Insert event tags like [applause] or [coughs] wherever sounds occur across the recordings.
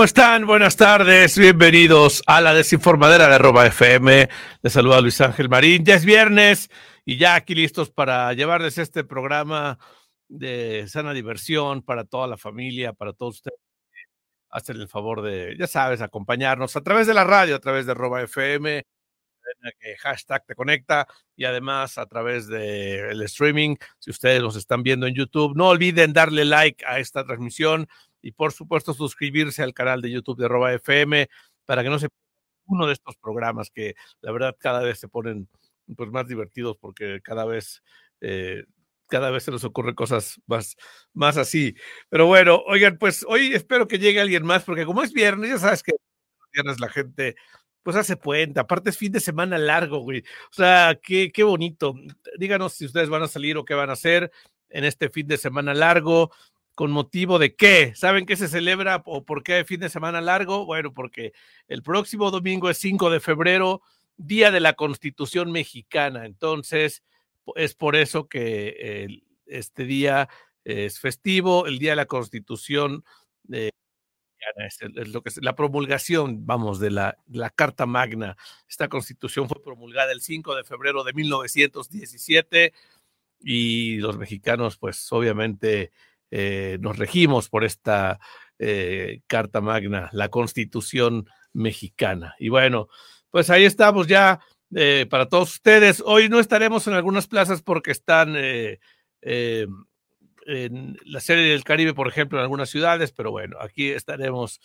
¿Cómo están? Buenas tardes, bienvenidos a la desinformadera de Arroba FM. Les saluda Luis Ángel Marín. Ya es viernes y ya aquí listos para llevarles este programa de sana diversión para toda la familia, para todos ustedes. Hacen el favor de, ya sabes, acompañarnos a través de la radio, a través de Arroba FM, hashtag te conecta y además a través del streaming, si ustedes nos están viendo en YouTube, no olviden darle like a esta transmisión y por supuesto suscribirse al canal de YouTube de Arroba FM para que no se uno de estos programas que la verdad cada vez se ponen pues más divertidos porque cada vez eh, cada vez se nos ocurren cosas más, más así. Pero bueno, oigan, pues hoy espero que llegue alguien más, porque como es viernes, ya sabes que viernes la gente pues hace puente, aparte es fin de semana largo, güey. O sea, qué, qué bonito. Díganos si ustedes van a salir o qué van a hacer en este fin de semana largo. ¿Con motivo de qué? ¿Saben qué se celebra o por qué fin de semana largo? Bueno, porque el próximo domingo es 5 de febrero, Día de la Constitución Mexicana. Entonces, es por eso que este día es festivo, el Día de la Constitución eh, es, lo que es la promulgación, vamos, de la, la, Carta Magna. Esta constitución fue promulgada el 5 de febrero de 1917 y los mexicanos, pues obviamente eh, nos regimos por esta eh, Carta Magna, la Constitución mexicana. Y bueno, pues ahí estamos ya eh, para todos ustedes. Hoy no estaremos en algunas plazas porque están en la serie del Caribe, por ejemplo, en algunas ciudades, pero bueno, aquí estaremos.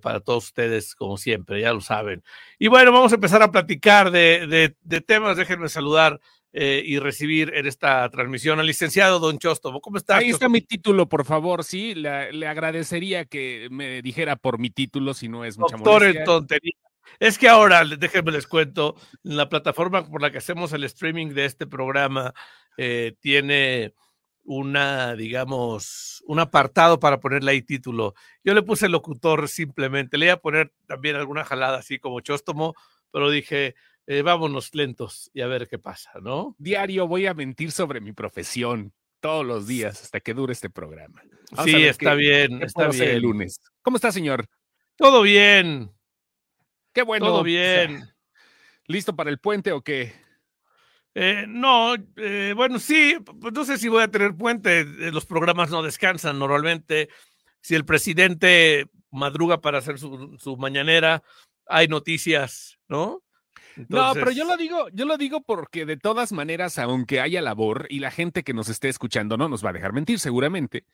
para todos ustedes, como siempre, ya lo saben. Y bueno, vamos a empezar a platicar de, de temas. Déjenme saludar eh, y recibir en esta transmisión al licenciado Don Chostovo. ¿Cómo está? Ahí está mi título, por favor, sí. Le, agradecería que me dijera por mi título, si no es mucha Doctor en tontería. Es que ahora, déjenme les cuento, la plataforma por la que hacemos el streaming de este programa eh, tiene una, digamos, un apartado para ponerle ahí título. Yo le puse locutor simplemente, le iba a poner también alguna jalada así como Chóstomo, pero dije, eh, vámonos lentos y a ver qué pasa, ¿no? Diario voy a mentir sobre mi profesión todos los días hasta que dure este programa. sí, está bien, está bien. El lunes. ¿Cómo está, señor? Todo bien. Qué bueno. Todo bien. [laughs] ¿Listo para el puente o qué? Eh, no, eh, bueno, sí, pues no sé si voy a tener puente. Los programas no descansan normalmente. Si el presidente madruga para hacer su, su mañanera, hay noticias, ¿no? No, pero yo lo digo, yo lo digo porque de todas maneras, aunque haya labor y la gente que nos esté escuchando no nos va a dejar mentir seguramente,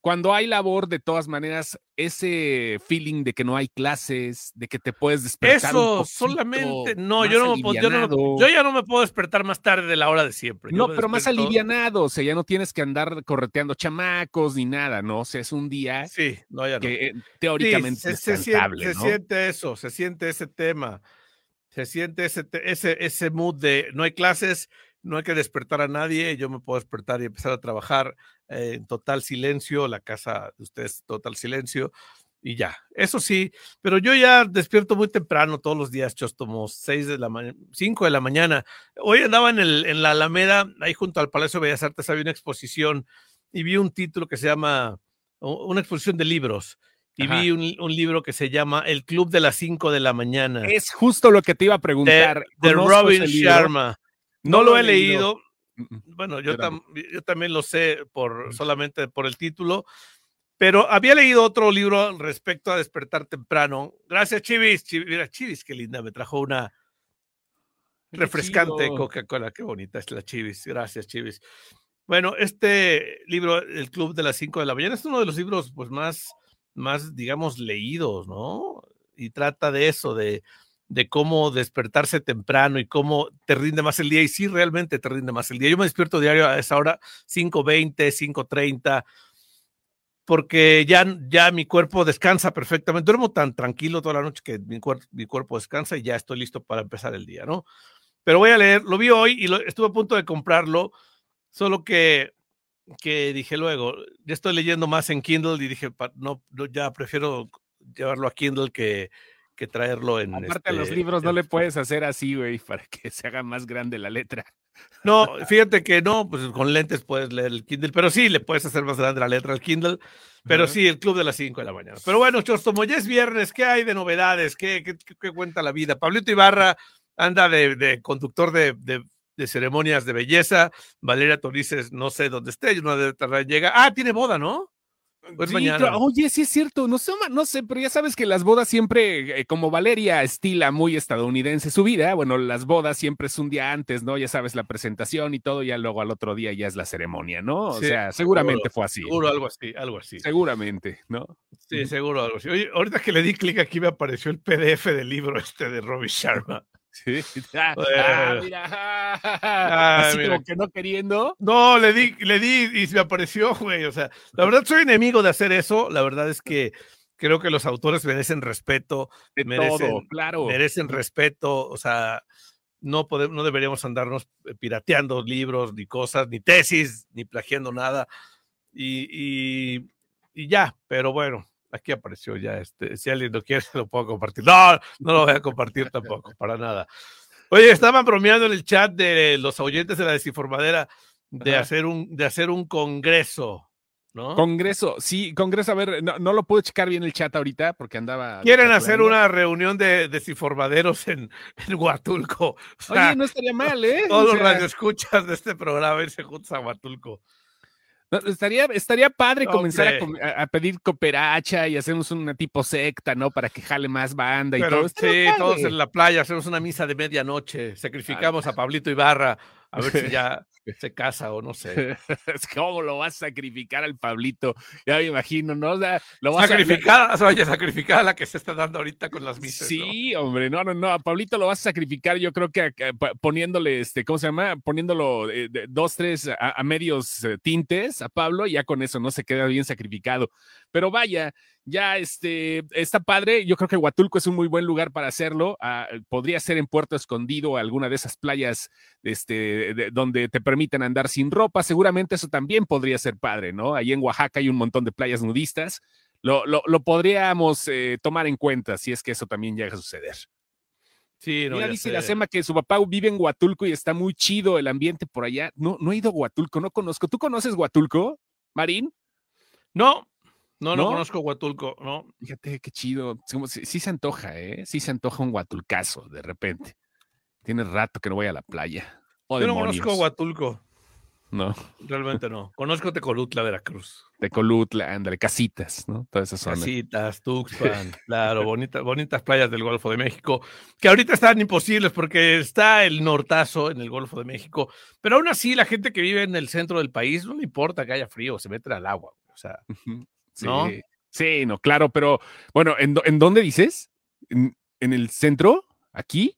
cuando hay labor, de todas maneras, ese feeling de que no hay clases, de que te puedes despertar. Eso, solamente. No, yo no, yo no, yo ya no me puedo despertar más tarde de la hora de siempre. no, pero más alivianado. O sea, ya no tienes que andar correteando chamacos ni nada, ¿no? O sea, es un día sí, no, ya que eh, teóricamente se, se, siente, se siente eso, se siente ese tema se siente ese, ese, ese mood de no hay clases, no hay que despertar a nadie, yo me puedo despertar y empezar a trabajar eh, en total silencio, la casa de ustedes total silencio y ya. Eso sí, pero yo ya despierto muy temprano todos los días, Chostomo, seis de la mañana, 5 de la mañana. Hoy andaba en, el, en la Alameda, ahí junto al Palacio de Bellas Artes había una exposición y vi un título que se llama, una exposición de libros y vi un, libro que se llama El Club de las 5 de la mañana. Es justo lo que te iba a preguntar. De, Robin Sharma. No, lo, he leído. Bueno, yo, yo, también lo sé por mm. solamente por el título, pero había leído otro libro respecto a despertar temprano. Gracias, Chivis. Chivis, mira, Chivis, qué linda, me trajo una refrescante Coca-Cola. Qué bonita es la Chivis. Gracias, Chivis. Bueno, este libro, El Club de las 5 de la mañana, es uno de los libros pues, más más, digamos, leídos, ¿no? Y trata de eso, de, de cómo despertarse temprano y cómo te rinde más el día. Y sí, realmente te rinde más el día. Yo me despierto diario a esa hora, 5.20, 5.30, porque ya, ya mi cuerpo descansa perfectamente. Duermo tan tranquilo toda la noche que mi, mi cuerpo descansa y ya estoy listo para empezar el día, ¿no? Pero voy a leer, lo vi hoy y lo, estuve a punto de comprarlo, solo que que dije luego, ya estoy leyendo más en Kindle y dije, no, ya prefiero llevarlo a Kindle que, que traerlo en... Aparte a los este, libros no le puedes hacer así, güey, para que se haga más grande la letra. No, fíjate que no, pues con lentes puedes leer el Kindle, pero sí, le puedes hacer más grande la letra al Kindle. Pero sí, el club de las 5 de la mañana. Pero bueno, Chostomo, ya es viernes, ¿qué hay de novedades? ¿Qué, qué, cuenta la vida? Pablito Ibarra anda de, conductor de, de, ceremonias de belleza. Valeria Torices, no sé dónde esté, no de llega. Ah, tiene boda, ¿no? Pues oye, sí es cierto, no sé, no sé, pero ya sabes que las bodas siempre, eh, como Valeria estila muy estadounidense su vida, bueno, las bodas siempre es un día antes, ¿no? Ya sabes, la presentación y todo, ya luego al otro día ya es la ceremonia, ¿no? O sea, seguramente fue así. Seguro algo así, algo así. Seguramente, ¿no? Sí, seguro algo así. Oye, ahorita que le di clic aquí me apareció el PDF del libro este de Robbie Sharma. Sí. [laughs] Ah, ah, mira. Ah, Así como que no queriendo. No, le di, le di y se me apareció, güey. O sea, la verdad soy enemigo de hacer eso. La verdad es que creo que los autores merecen respeto. merecen, claro. Merecen respeto. O sea, no, podemos, no deberíamos andarnos pirateando libros, ni cosas, ni tesis, ni plagiando nada. Y, y, y ya, pero bueno, Aquí apareció ya este. Si alguien lo quiere, [laughs] lo puedo compartir. No, no lo voy a compartir tampoco, para nada. Oye, estaban bromeando en el chat de los oyentes de la desinformadera de hacer un, de hacer un congreso. ¿No? Congreso, sí, Congreso, a ver, no, no, lo puedo checar bien el chat ahorita porque andaba. Quieren hacer una reunión de desinformaderos en, en Huatulco. Oye, no estaría mal, ¿eh? Todos los radioescuchas de este programa irse juntos a Huatulco estaría, estaría padre comenzar a, pedir cooperacha y hacemos una tipo secta, ¿no? Para que jale más banda y todo. Sí, todos en la playa, hacemos una misa de medianoche, sacrificamos a Pablito Ibarra a ver si ya se casa o no [laughs] sé. ¿Cómo lo vas a sacrificar al Pablito? Ya me imagino, ¿no? lo vas sacrificar, a... oye, sacrificar a la que se está dando ahorita con las misas. Sí, hombre, no, no, no, a Pablito lo vas a sacrificar, yo creo que poniéndole, este, ¿cómo se llama? Poniéndolo dos, tres a, medios eh, tintes a Pablo, ya con eso no se queda bien sacrificado. Pero vaya, ya este, está padre. Yo creo que Huatulco es un muy buen lugar para hacerlo. Ah, podría ser en Puerto Escondido, alguna de esas playas este, donde te permiten andar sin ropa. Seguramente eso también podría ser padre, ¿no? Ahí en Oaxaca hay un montón de playas nudistas. Lo, lo, podríamos eh, tomar en cuenta si es que eso también llega a suceder. Sí, no, Mira, dice la SEMA que su papá vive en Huatulco y está muy chido el ambiente por allá. No, no he ido a Huatulco, no conozco. ¿Tú conoces Huatulco, Marín? No, no, no, conozco Huatulco, no. Fíjate qué chido. Sí, se antoja, ¿eh? Sí se antoja un Huatulcazo de repente. Tiene rato que no voy a la playa. Yo no conozco Huatulco. No. Realmente no. Conozco Tecolutla, Veracruz. Tecolutla, ándale, casitas, ¿no? Todas esas zonas. Casitas, Tuxpan, [laughs] claro, bonitas, bonitas playas del Golfo de México, que ahorita están imposibles porque está el nortazo en el Golfo de México, pero aún así la gente que vive en el centro del país no le importa que haya frío, se mete al agua, o sea, Sí, ¿no? Sí, no, claro, pero bueno, ¿en, ¿en dónde dices? ¿En, el centro? ¿Aquí?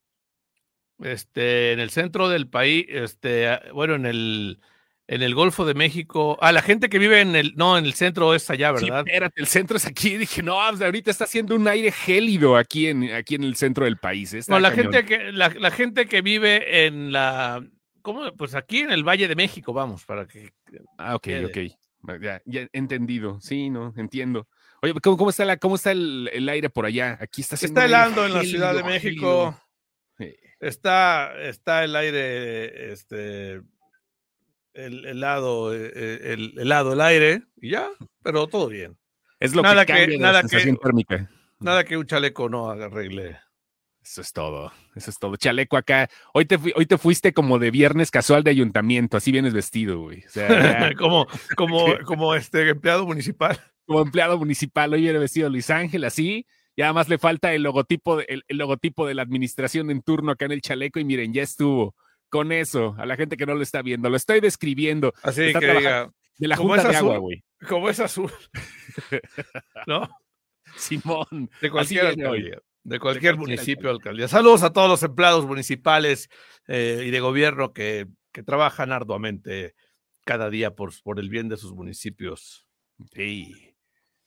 Este, en el centro del país, este, ah, bueno, en el, en el Golfo de México. Ah, la gente que vive en el, no, en el centro es allá, ¿verdad? Sí, espérate, el centro es aquí. [laughs] Dije, no, pues, ahorita está haciendo un aire gélido aquí en, aquí en el centro del país. no, la gente, que, la, la, gente que vive en la, ¿cómo? Pues aquí en el Valle de México, vamos, para que. Ah, ok, ok. Ya, ya entendido. Sí, no, entiendo. Oye, ¿cómo, cómo está, la, cómo está el, el, aire por allá? Aquí está Está helando en la Ciudad de México. Está, está el aire, este, el helado, el, el, helado, el aire, y ya, pero todo bien. Es lo nada que, cambia nada que, térmica. Nada que un chaleco no arregle. Eso es todo, eso es todo. Chaleco acá. Hoy te, hoy te fuiste como de viernes casual de ayuntamiento, así vienes vestido, güey. [laughs] como, como, [laughs] como este empleado municipal. Como empleado municipal, hoy viene vestido Luis Ángel, así. Y además le falta el logotipo, de, el, logotipo de la administración en turno acá en el chaleco. Y miren, ya estuvo con eso, a la gente que no lo está viendo. Lo estoy describiendo. Así que diga, de la Junta de Agua, güey. Como es azul. [laughs] ¿No? Simón. De cualquier de cualquier municipio, alcaldía. Saludos a todos los empleados municipales eh, y de gobierno que, que, trabajan arduamente cada día por, por el bien de sus municipios. Sí.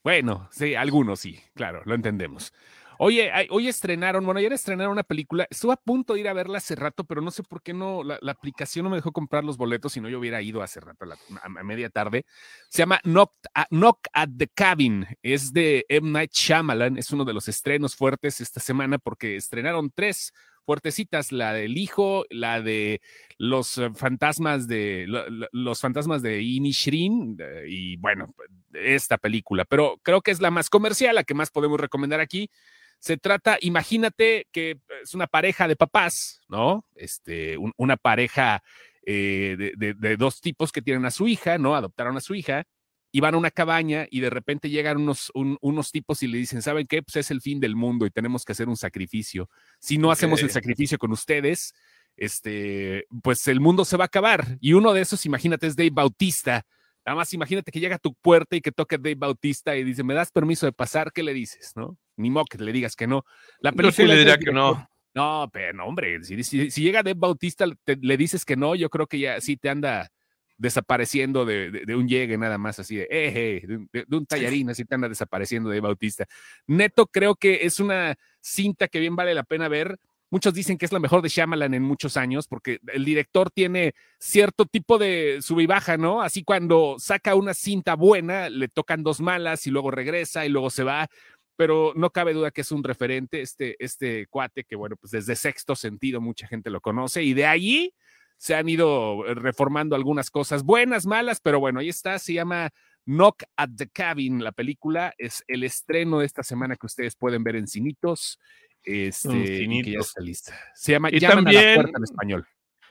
Bueno, sí, algunos sí, claro, lo entendemos. Oye, hoy estrenaron, bueno, ayer estrenaron una película. Estuve a punto de ir a verla hace rato, pero no sé por qué no, la, aplicación no me dejó comprar los boletos, si no yo hubiera ido hace rato, a, media tarde. Se llama Knock, at the Cabin. Es de M. Night Shyamalan. Es uno de los estrenos fuertes esta semana porque estrenaron tres fuertecitas, la del hijo, la de los eh, fantasmas de los fantasmas de Inishrin y bueno, esta película, pero creo que es la más comercial, la que más podemos recomendar aquí. Se trata, imagínate que es una pareja de papás, ¿no? Este, una pareja eh, de, dos tipos que tienen a su hija, ¿no? Adoptaron a su hija y van a una cabaña y de repente llegan unos, unos tipos y le dicen, ¿saben qué? Pues es el fin del mundo y tenemos que hacer un sacrificio. Si no hacemos el sacrificio con ustedes, este, pues el mundo se va a acabar. Y uno de esos, imagínate, es Dave Bautista. Nada más imagínate que llega a tu puerta y que toque Dave Bautista y dice, ¿me das permiso de pasar? ¿Qué le dices? ¿No? Ni modo que le digas que no. La película le dirá que no. No, pero no, hombre, si, llega Dave Bautista, le dices que no, yo creo que ya sí te anda desapareciendo de, un llegue nada más así de, eh, de, un tallarín, así te anda desapareciendo de Bautista. Neto, creo que es una cinta que bien vale la pena ver. Muchos dicen que es la mejor de Shyamalan en muchos años porque el director tiene cierto tipo de sub y baja, ¿no? Así cuando saca una cinta buena, le tocan dos malas y luego regresa y luego se va pero no cabe duda que es un referente, este, este cuate que, bueno, pues desde sexto sentido mucha gente lo conoce y de allí se han ido eh, reformando algunas cosas, buenas, malas, pero bueno, ahí está, se llama Knock at the Cabin, la película, es el estreno de esta semana que ustedes pueden ver en Cinitos, este, que ya está lista. Se llama y también, en español.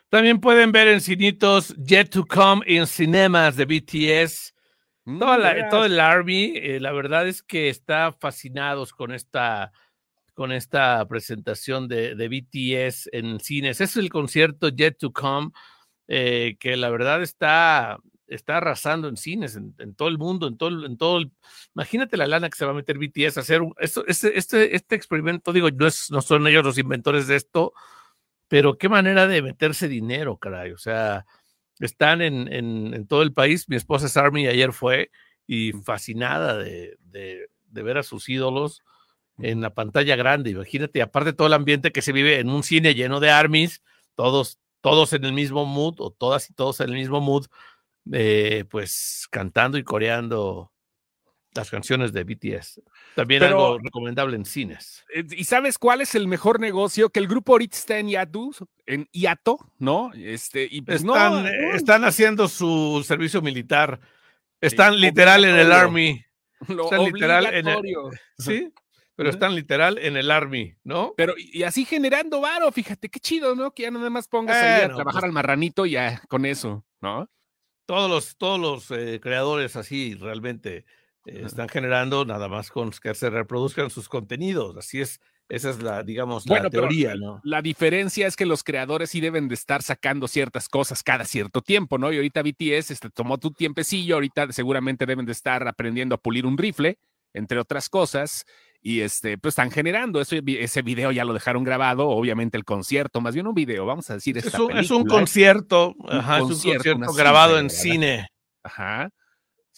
También pueden ver en Cinitos Yet to Come in Cinemas de BTS, Mm, todo el Army, eh, la verdad es que está fascinados con esta, con esta presentación de, de BTS en cines. Es el concierto Yet to Come, eh, que la verdad está, está arrasando en cines, en, todo el mundo, en todo, en todo imagínate la lana que se va a meter BTS a hacer esto, este, este, este experimento, digo, no, es, no son ellos los inventores de esto, pero qué manera de meterse dinero, caray, o sea, están en, en, todo el país. Mi esposa es Army, ayer fue y fascinada de, de, ver a sus ídolos en la pantalla grande. Imagínate, aparte todo el ambiente que se vive en un cine lleno de armies, todos, todos en el mismo mood, o todas y todos en el mismo mood, eh, pues cantando y coreando las canciones de BTS. También algo recomendable en cines. Eh, ¿Y sabes cuál es el mejor negocio? Que el grupo ahorita está en Yato, en Iato, ¿no? Este, y pues están, eh, están haciendo su servicio militar. Están literal en el Army. [laughs] están literal en el, [laughs] Sí, pero están literal en el Army, ¿no? Pero y así generando varo, fíjate qué chido, ¿no? Que ya nada más pongas ahí a trabajar pues al marranito y ya con eso, ¿no? Todos los, todos los eh, creadores así realmente están generando nada más con que se reproduzcan sus contenidos. Así es, esa es la, digamos, la teoría, ¿no? La diferencia es que los creadores sí deben de estar sacando ciertas cosas cada cierto tiempo, ¿no? Y ahorita BTS este, tomó tu tiempecillo, ahorita seguramente deben de estar aprendiendo a pulir un rifle, entre otras cosas, y este, pues están generando eso, ese video ya lo dejaron grabado, obviamente el concierto, más bien un video, vamos a decir esta es un, es un concierto, ajá, es un concierto grabado en cine. Ajá.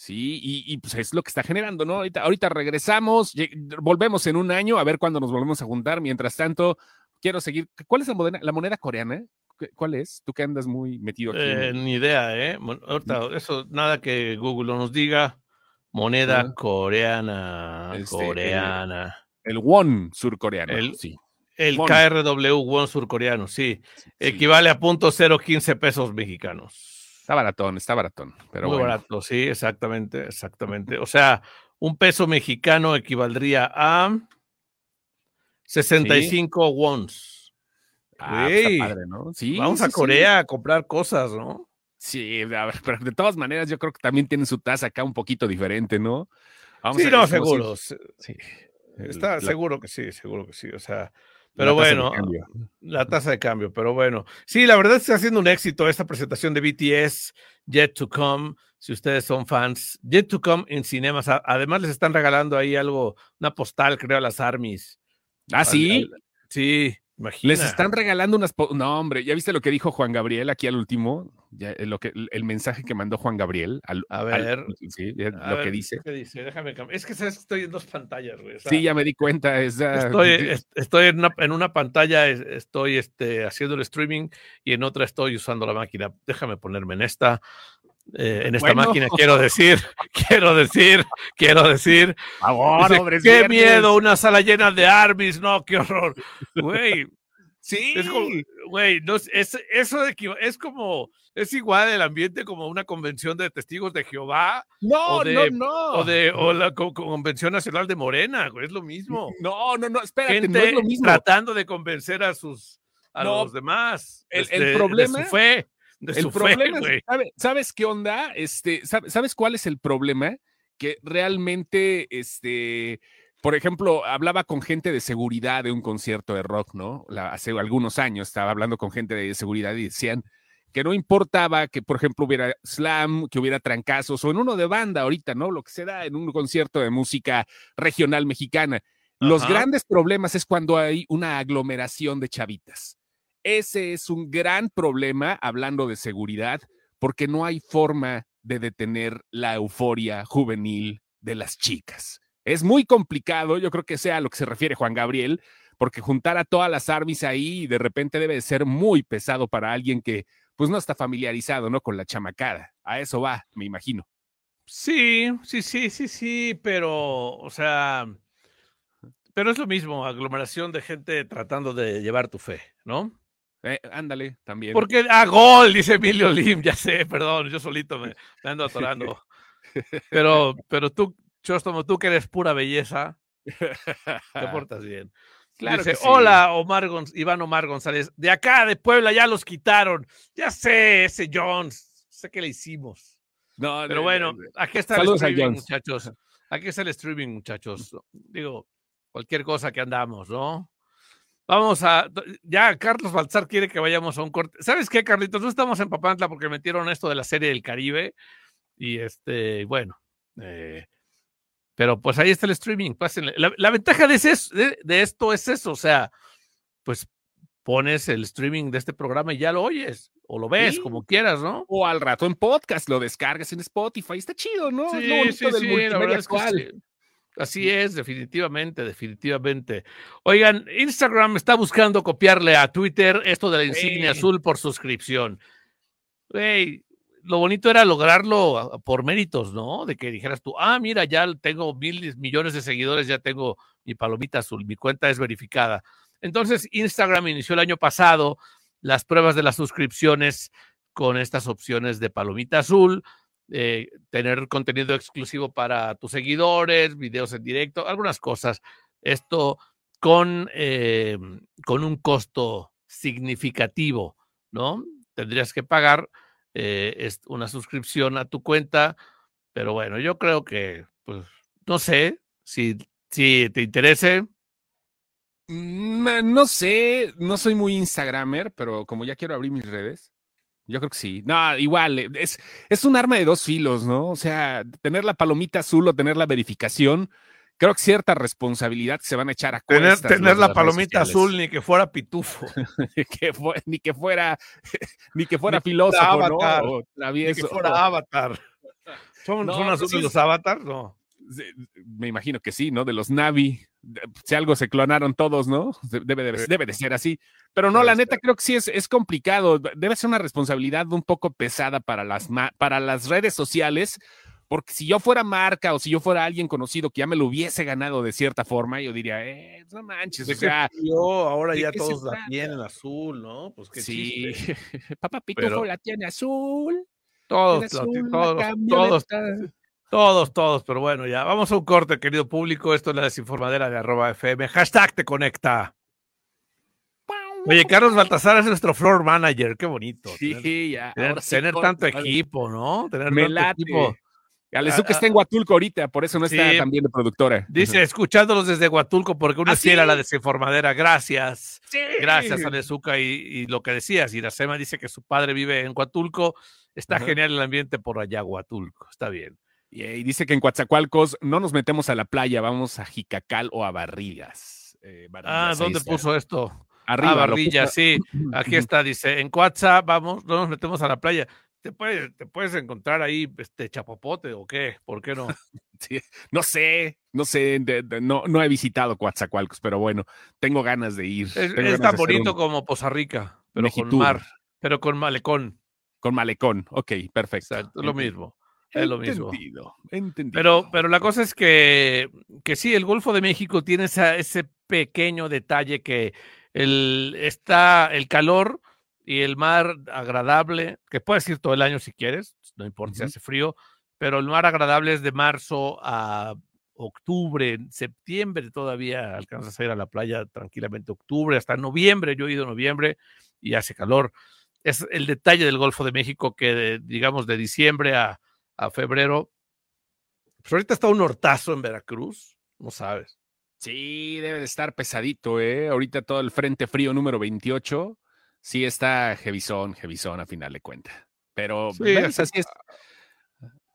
Sí, y, pues es lo que está generando, ¿no? Ahorita, ahorita regresamos, volvemos en un año a ver cuándo nos volvemos a juntar. Mientras tanto, quiero seguir. ¿Cuál es la moneda, la moneda coreana? ¿Cuál es? Tú que andas muy metido aquí. Eh, ni idea, ¿eh? Ahorita, eso, nada que Google nos diga. Moneda coreana, este, coreana. El, won surcoreano. El, sí. El KRW won surcoreano, sí. Equivale a punto .015 pesos mexicanos. Está baratón, está baratón. Pero Muy barato, sí, exactamente, exactamente. O sea, un peso mexicano equivaldría a 65 wons. Ah, pues padre, ¿no? Sí, Vamos a Corea a comprar cosas, ¿no? Sí, pero de todas maneras yo creo que también tiene su tasa acá un poquito diferente, ¿no? Vamos sí, no, seguro. Sí. Está seguro que sí, seguro que sí. O sea, pero bueno, la tasa de cambio, pero bueno. Sí, la verdad está haciendo un éxito esta presentación de BTS, Yet to Come, si ustedes son fans. Yet to Come en cinemas. Además les están regalando ahí algo, una postal, creo, a las armies. ¿Ah, sí? sí, les están regalando unas. No, hombre, ¿ya viste lo que dijo Juan Gabriel aquí al último? Ya, eh, lo que, el mensaje que mandó Juan Gabriel. Al, a ver. sí, lo que dice. ¿Qué dice? Déjame Es que estoy en dos pantallas, güey. sí, ya me di cuenta. estoy [laughs] estoy en, una, en una pantalla, estoy este, haciendo el streaming y en otra estoy usando la máquina. Déjame ponerme en esta. Eh, en esta máquina, [laughs] quiero decir, quiero decir, quiero decir. Ahora, qué miedo, una sala llena de armies, no, qué horror. Güey, Sí. Es como, güey, no, es, eso de, es como, es igual el ambiente como una convención de testigos de Jehová. No, no, no. O de o la Convención Nacional de Morena, güey, es lo mismo. [laughs] No, no, no, espérate, Gente no es lo mismo. tratando de convencer a sus, a los demás. El, este, problema. De su fe. De el problema fe, es, ¿sabes, ¿sabes qué onda? Este, ¿sabes cuál es el problema? Que realmente, este, por ejemplo, hablaba con gente de seguridad de un concierto de rock, ¿no? La, hace algunos años estaba hablando con gente de seguridad y decían que no importaba que, por ejemplo, hubiera slam, que hubiera trancazos o en uno de banda ahorita, ¿no? Lo que se da en un concierto de música regional mexicana. Los Ajá. grandes problemas es cuando hay una aglomeración de chavitas. Ese es un gran problema hablando de seguridad, porque no hay forma de detener la euforia juvenil de las chicas. Es muy complicado, yo creo que sea a lo que se refiere Juan Gabriel, porque juntar a todas las armies ahí de repente debe de ser muy pesado para alguien que pues no está familiarizado, ¿no? Con la chamacada. A eso va, me imagino. Sí, sí, sí, sí, sí, pero, o sea, pero es lo mismo, aglomeración de gente tratando de llevar tu fe, ¿no? Eh, ándale, también. Porque, ah, gol, dice Emilio Lim, ya sé, perdón, yo solito me, me ando atorando. Pero, pero tú, Chostomo, tú que eres pura belleza, te [laughs] portas bien. Claro Dice, sí. hola, Omar Gonz- Iván Omar González, de acá, de Puebla, ya los quitaron. Ya sé, ese Jones, sé que le hicimos. No, Pero no, bueno, no, no. aquí está Saludos el streaming, muchachos. Aquí está el streaming, muchachos. Digo, cualquier cosa que andamos, ¿no? Vamos a. Ya Carlos Balzar quiere que vayamos a un corte. ¿Sabes qué, Carlitos? No estamos en Papantla porque metieron esto de la serie del Caribe. Y este, bueno. eh, pero pues ahí está el streaming. pásenle. La, la ventaja de, ese- de, de esto es eso. O sea, pues pones el streaming de este programa y ya lo oyes. O lo ves, Sí. como quieras, ¿no? O al rato en podcast, lo descargas en Spotify, está chido, ¿no? Es lo bonito del la multimedia verdad es que sí. Así es, definitivamente, definitivamente. Oigan, Instagram está buscando copiarle a Twitter esto de la insignia azul por suscripción. Güey, lo bonito era lograrlo por méritos, ¿no? De que dijeras tú, ah, mira, ya tengo mil millones de seguidores, ya tengo mi palomita azul, mi cuenta es verificada. Entonces, Instagram inició el año pasado las pruebas de las suscripciones con estas opciones de palomita azul, eh, tener contenido exclusivo para tus seguidores, videos en directo, algunas cosas. Esto con, eh, con un costo significativo, ¿no? Tendrías que pagar eh, una suscripción a tu cuenta, pero bueno, yo creo que, pues, no sé si, si te interese. Mm, No sé, no soy muy Instagramer, pero como ya quiero abrir mis redes, yo creo que sí. No, igual, eh, es, es un arma de dos filos, ¿no? O sea, tener la palomita azul o tener la verificación, creo que cierta responsabilidad se van a echar a Tener, cuestas tener de la palomita azul ni que fuera pitufo. [laughs] que ni que fuera, [laughs] ni que fuera Ni filósofo, avatar, O Ni que travieso. fuera avatar. ¿Son, [laughs] No, son pues azules sí. los avatars? No. Me imagino que sí, ¿no? De los Navi. Si algo se clonaron todos, ¿no? De- Debe de, debe de ser así. Pero no, la neta creo que sí es, es complicado. Debe ser una responsabilidad un poco pesada para las, para las redes sociales, porque si yo fuera marca o si yo fuera alguien conocido que ya me lo hubiese ganado de cierta forma, yo diría, eh, no manches, ¿De o sea, yo ahora ¿de ya todos la tienen azul, ¿no? Pues qué sí. [laughs] chiste. Papá Pitufo Pero- la tiene azul. Todos, azul todos, todos. Todos, todos, pero bueno, ya vamos a un corte, querido público. Esto es la desinformadera de arroba FM. Hashtag te conecta. Oye, Carlos Baltasar es nuestro floor manager, qué bonito. Tener, Sí, ya. tener- sí, tanto equipo, ¿no? Tener Me tanto late. equipo. Alezuca Ah, está en Huatulco ahorita, por eso no está sí. tan bien de productora. Dice, escuchándolos desde Huatulco porque ¿Ah, es fiel a la desinformadera. Gracias. Sí. Gracias, Alezuca. Y, y lo que decías, Iracema dice que su padre vive en Huatulco. Está Ajá. genial el ambiente por allá, Huatulco. Está bien. Y, y dice que en Coatzacoalcos no nos metemos a la playa, vamos a Jicacal o a Barrigas. Eh, Ah, ¿dónde puso esto? Arriba. ah, lo Barrilla, puso- sí. Aquí está, dice, en WhatsApp, vamos, no nos metemos a la playa. ¿Te puedes, te puedes encontrar ahí este chapopote o qué? ¿Por qué no? [laughs] No sé, no sé, de- de- no, no he visitado Coatzacoalcos, pero bueno, tengo ganas de ir. Es, tan bonito un- como Poza Rica, pero con mar, pero con malecón. Con malecón, ok, perfecto. Exacto, lo mismo. Es lo mismo. Entendido. Pero, pero la cosa es que, que sí, el Golfo de México tiene esa- ese pequeño detalle que el, está el calor y el mar agradable, que puedes ir todo el año si quieres, no importa si hace frío, pero el mar agradable es de marzo a octubre, septiembre todavía alcanzas a ir a la playa tranquilamente, octubre, hasta noviembre, yo he ido en noviembre y hace calor. Es el detalle del Golfo de México que, digamos, de diciembre a, a febrero, pues ahorita está un hortazo en Veracruz, no sabes. Sí, debe de estar pesadito, ¿eh? Ahorita todo el frente frío número 28, sí está jevizón, jevizón a final de cuentas. Pero sí, así es.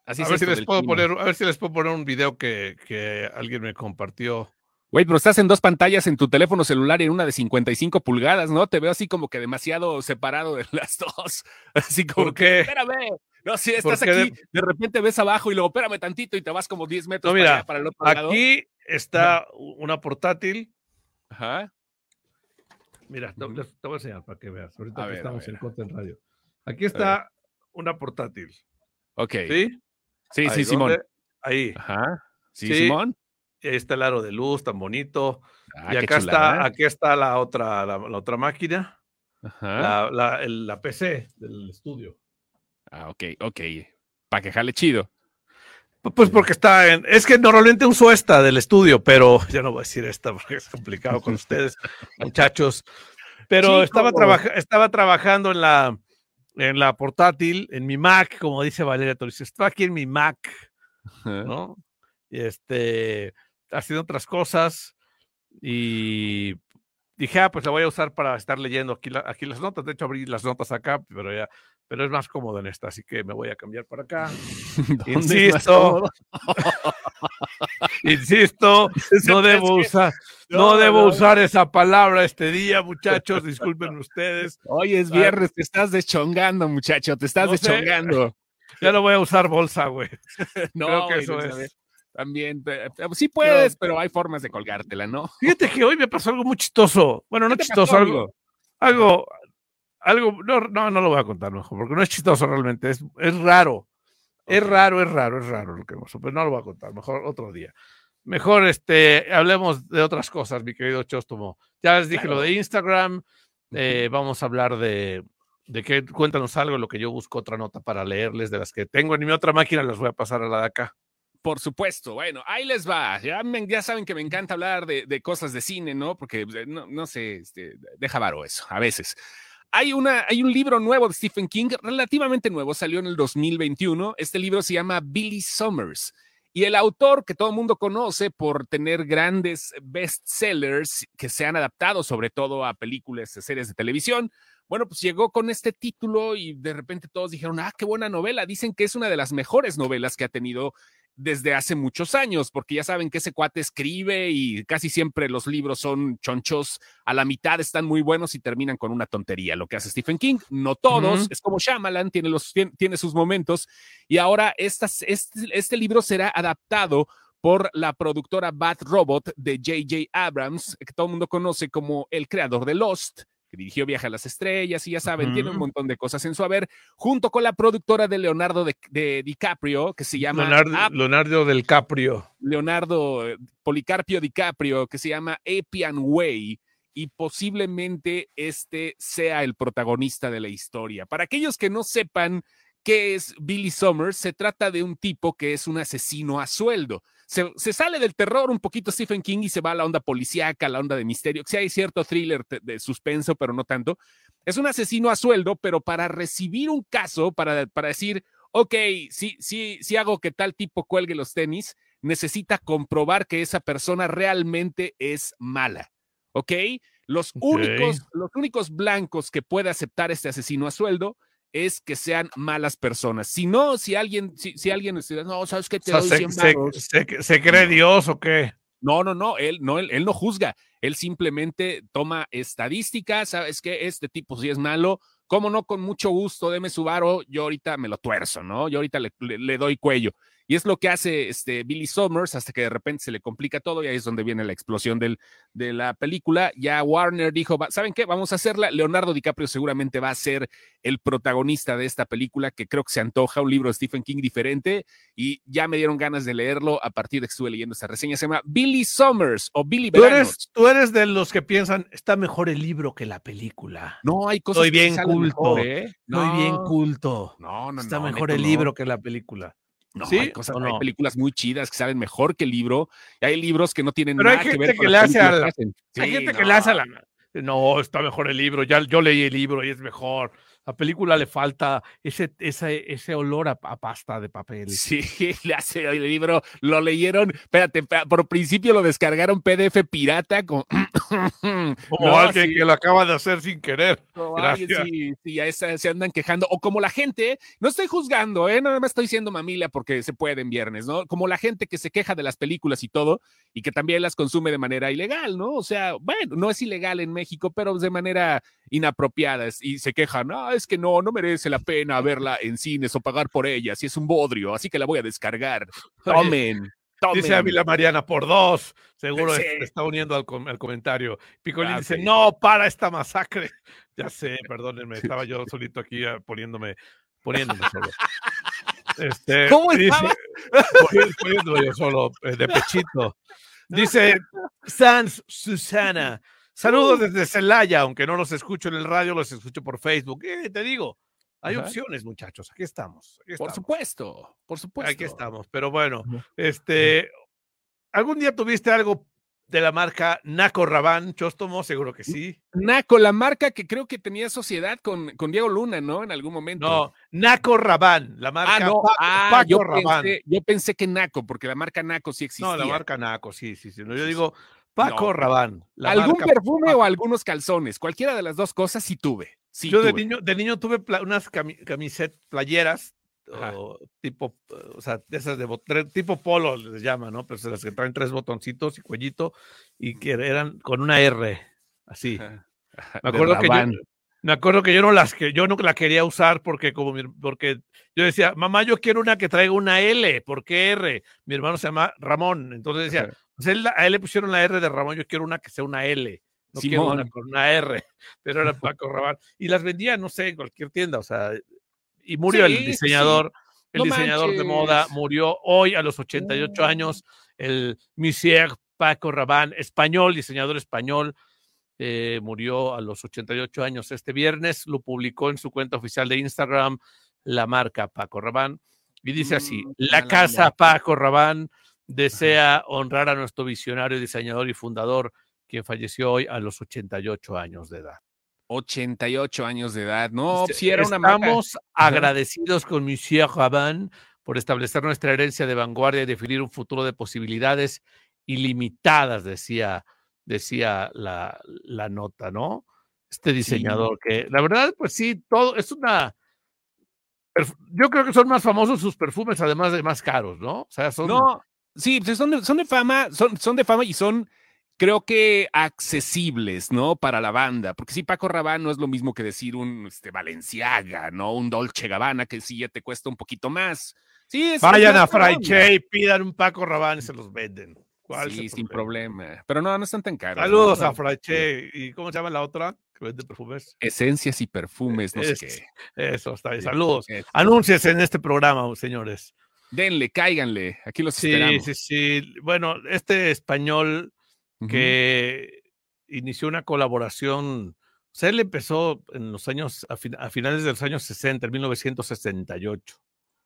Así a, ver si les puedo poner, a ver si les puedo poner un video que, que alguien me compartió. Güey, pero estás en dos pantallas en tu teléfono celular y en una de 55 pulgadas, ¿no? Te veo así como que demasiado separado de [laughs] las dos. Así como ¿Por qué? espérame. No, si estás aquí, de... repente ves abajo y luego espérame tantito y te vas como 10 metros no, mira, para, allá, para el otro aquí lado. Aquí está una portátil. Ajá. Mira, te, te, voy a enseñar para que veas. Ahorita ver, estamos en Content Radio. Aquí está una portátil. Ok. ¿Sí? Sí, sí, Simón. ¿dónde? Ahí. Ajá. Sí, Sí. Simón. Ahí está el aro de luz tan bonito. Ah, y acá está, aquí está la otra, la, la otra máquina, Ajá. la, la, el- la PC del estudio. Ah, ok, ok. Para que jale chido. Pues porque está en. Es que normalmente uso esta del estudio, pero [laughs] ya no voy a decir esta porque es complicado con ustedes, [laughs] muchachos. Pero estaba, trabaja- estaba trabajando en la, en la portátil, en mi Mac, como dice Valeria Torres. Estaba aquí en mi Mac. ¿no? Y este, haciendo otras cosas. Y dije, ah, pues la voy a usar para estar leyendo aquí, la- aquí las notas. De hecho, abrí las notas acá, pero ya, pero es más cómodo en esta, así que me voy a cambiar para acá. [laughs] ¿Dónde es más Insisto? [laughs] Insisto, [laughs] no debo usar, no, no, debo no. usar esa palabra este día, muchachos. Disculpen ustedes. Hoy es Ah. viernes, te estás deschongando, muchacho, te estás No sé. deschongando. Ya no voy a usar bolsa, güey. No, Creo que eso es. También, eh, sí puedes, pero hay formas de colgártela, ¿no? Fíjate que hoy me pasó algo muy chistoso. Bueno, no ¿Qué te chistoso, pasó, algo, algo, algo, no, no, no lo voy a contar mejor, porque no es chistoso realmente, es, es raro. Es raro, es raro, es raro lo que pasó, pero no lo voy a contar, mejor otro día. Mejor este, hablemos de otras cosas, mi querido Chóstomo. Ya les dije Claro. lo de Instagram, eh, vamos a hablar de, de que cuéntanos algo, lo que yo busco otra nota para leerles, de las que tengo en mi otra máquina, las voy a pasar a la de acá. Por supuesto, bueno, ahí les va. Ya, ya saben que me encanta hablar de, de cosas de cine, ¿no? Porque eh, no, no sé, este, deja varo eso, a veces. Hay, una, hay un libro nuevo de Stephen King, relativamente nuevo, salió en el 2021. Este libro se llama Billy Summers. Y el autor que todo el mundo conoce por tener grandes bestsellers que se han adaptado sobre todo a películas, series de televisión, bueno, pues llegó con este título y de repente todos dijeron, ah, qué buena novela. Dicen que es una de las mejores novelas que ha tenido desde hace muchos años, porque ya saben que ese cuate escribe y casi siempre los libros son chonchos, a la mitad están muy buenos y terminan con una tontería. Lo que hace Stephen King, no todos, es como Shyamalan, tiene, los, tiene, tiene sus momentos, y ahora estas, este, este libro será adaptado por la productora Bad Robot de J.J. Abrams, que todo el mundo conoce como el creador de Lost, que dirigió Viaje a las Estrellas y ya saben, tiene un montón de cosas en su haber, junto con la productora de Leonardo de, de DiCaprio, que se llama Leonardo, Ap- Leonardo del Caprio. Leonardo eh, Policarpio DiCaprio, que se llama Appian Way, y posiblemente este sea el protagonista de la historia. Para aquellos que no sepan qué es Billy Summers, se trata de un tipo que es un asesino a sueldo. Se, se sale del terror un poquito Stephen King y se va a la onda policíaca, la onda de misterio. Sí hay cierto thriller de, suspenso, pero no tanto. Es un asesino a sueldo, pero para recibir un caso, para, para decir, ok, sí, sí, sí hago que tal tipo cuelgue los tenis, necesita comprobar que esa persona realmente es mala. ¿Ok? Los, únicos, los únicos blancos que puede aceptar este asesino a sueldo es que sean malas personas. Si no, si alguien, si, si alguien no, ¿sabes qué? O Te sea, doy ¿se, 100 se- varos". se- se cree Dios o qué? No, no, no, él no, él, él no juzga, él simplemente toma estadísticas, sabes que este tipo sí es malo, cómo no, con mucho gusto, deme su varo, yo ahorita me lo tuerzo, ¿no? Yo ahorita le, le- le doy cuello. Y es lo que hace este Billy Summers hasta que de repente se le complica todo y ahí es donde viene la explosión del, de la película. Ya Warner dijo, ¿saben qué? Vamos a hacerla. Leonardo DiCaprio seguramente va a ser el protagonista de esta película que creo que se antoja, un libro de Stephen King diferente y ya me dieron ganas de leerlo a partir de que estuve leyendo esta reseña. Se llama Billy Summers o Billy ¿Tú eres, tú eres de los que piensan, está mejor el libro que la película. No, hay cosas Estoy bien culto. ¿eh? Estoy bien culto. No, no, Está mejor el libro que la película. No, ¿Sí? hay, cosas, hay películas muy chidas que saben mejor que el libro. Y hay libros que no tienen Pero nada hay gente que ver que hace a la, Hay gente que le hace a la. No, está mejor el libro. Ya yo leí el libro y es mejor. La película le falta ese, ese, ese olor a, a, pasta de papel. Sí, [laughs] le hace el libro, lo leyeron, espérate, por principio lo descargaron PDF pirata con... [coughs] como no, alguien sí. que lo acaba de hacer sin querer. sí, sí, ya se, se, andan quejando. O como la gente, no estoy juzgando, ¿eh? nada más estoy diciendo mamila porque se puede en viernes, ¿no? Como la gente que se queja de las películas y todo, y que también las consume de manera ilegal, ¿no? O sea, bueno, no es ilegal en México, pero de manera inapropiada y se quejan, no, es que no, no merece la pena verla en cines o pagar por ella, si es un bodrio, así que la voy a descargar. [laughs] Tomen. Tomen. Dice Ávila Mariana, por dos. Seguro sí. se está uniendo al, com al comentario. Picolín claro, dice, sí. no, para esta masacre. [laughs] Ya sé, [laughs] perdónenme, estaba yo solito aquí uh, poniéndome, poniéndome solo. Este, ¿Cómo estaba? Dice, poniéndome yo solo, eh, de pechito. Dice Sans Susana, Saludos desde Celaya, aunque no los escucho en el radio, los escucho por Facebook. Eh, te digo, hay Ajá. opciones, muchachos. Aquí estamos, aquí por estamos. supuesto, por supuesto. Aquí estamos. Pero bueno, este, ¿algún día tuviste algo de la marca Naco Rabán, Chóstomo? Seguro que sí. Naco, la marca que creo que tenía sociedad con, con Diego Luna, ¿no? En algún momento. No, Naco Rabán, la marca ah, no. Paco, ah, Paco yo Rabán. Pensé, yo pensé que Naco, porque la marca Naco sí existía. No, la marca Naco, sí, sí, sí. No, yo digo Paco no, Rabán. ¿Algún marca perfume Paco. o algunos calzones? Cualquiera de las dos cosas sí tuve. Sí Yo tuve. de niño, de niño tuve unas cami camisetas, playeras, o tipo, o sea, de esas de tipo polo les llama, ¿no? Pero las que traen tres botoncitos y cuellito y que eran con una R, así. Me acuerdo que yo, me acuerdo que yo no las que yo no la quería usar porque como mi, porque yo decía, mamá, yo quiero una que traiga una L, ¿por qué R? Mi hermano se llama Ramón, entonces decía, pues él, a él le pusieron la R de Ramón, yo quiero una que sea una L. No Simón. quiero una con una R, [laughs] pero era [laughs] Paco Rabanne. Y las vendía, no sé, en cualquier tienda, o sea, y murió sí, el diseñador, sí. el no diseñador manches. de moda, murió hoy a los 88 mm. años, el Monsieur Paco Rabanne, español, diseñador español, eh, murió a los 88 años este viernes, lo publicó en su cuenta oficial de Instagram la marca Paco Rabanne y dice así, mm, la casa Paco Rabanne desea honrar a nuestro visionario, diseñador y fundador, quien falleció hoy a los 88 años de edad. 88 años de edad, no, si era una Estamos marca. agradecidos con Monsieur Rabanne por establecer nuestra herencia de vanguardia y definir un futuro de posibilidades ilimitadas, decía, decía la, la nota, ¿no? Este diseñador sí. que, la verdad, pues sí, todo es una. Yo creo que son más famosos sus perfumes, además de más caros, ¿no? O sea, son. No, sí, pues son de, son de fama, son, son de fama y son creo que accesibles, ¿no? Para la banda, porque sí, Paco Rabanne no es lo mismo que decir un este, Valenciaga, ¿no? Un Dolce Gabbana, que sí ya te cuesta un poquito más. Sí, es Vayan a Fraiche y pidan un Paco Rabanne y se los venden. ¿Cuál sí, sin problema? Pero no, no están tan caros. Saludos ¿no? a Fraiche. ¿Y cómo se llama la otra que vende perfumes? Esencias y perfumes, no es, sé qué. Eso, está bien. Saludos. Anúnciese en este programa, señores. Denle, cáiganle. Aquí los sí, esperamos. Sí, sí, sí. Bueno, este español que uh -huh. inició una colaboración. O sea, él empezó en los años, a, fin, a finales de los años 60, en 1968.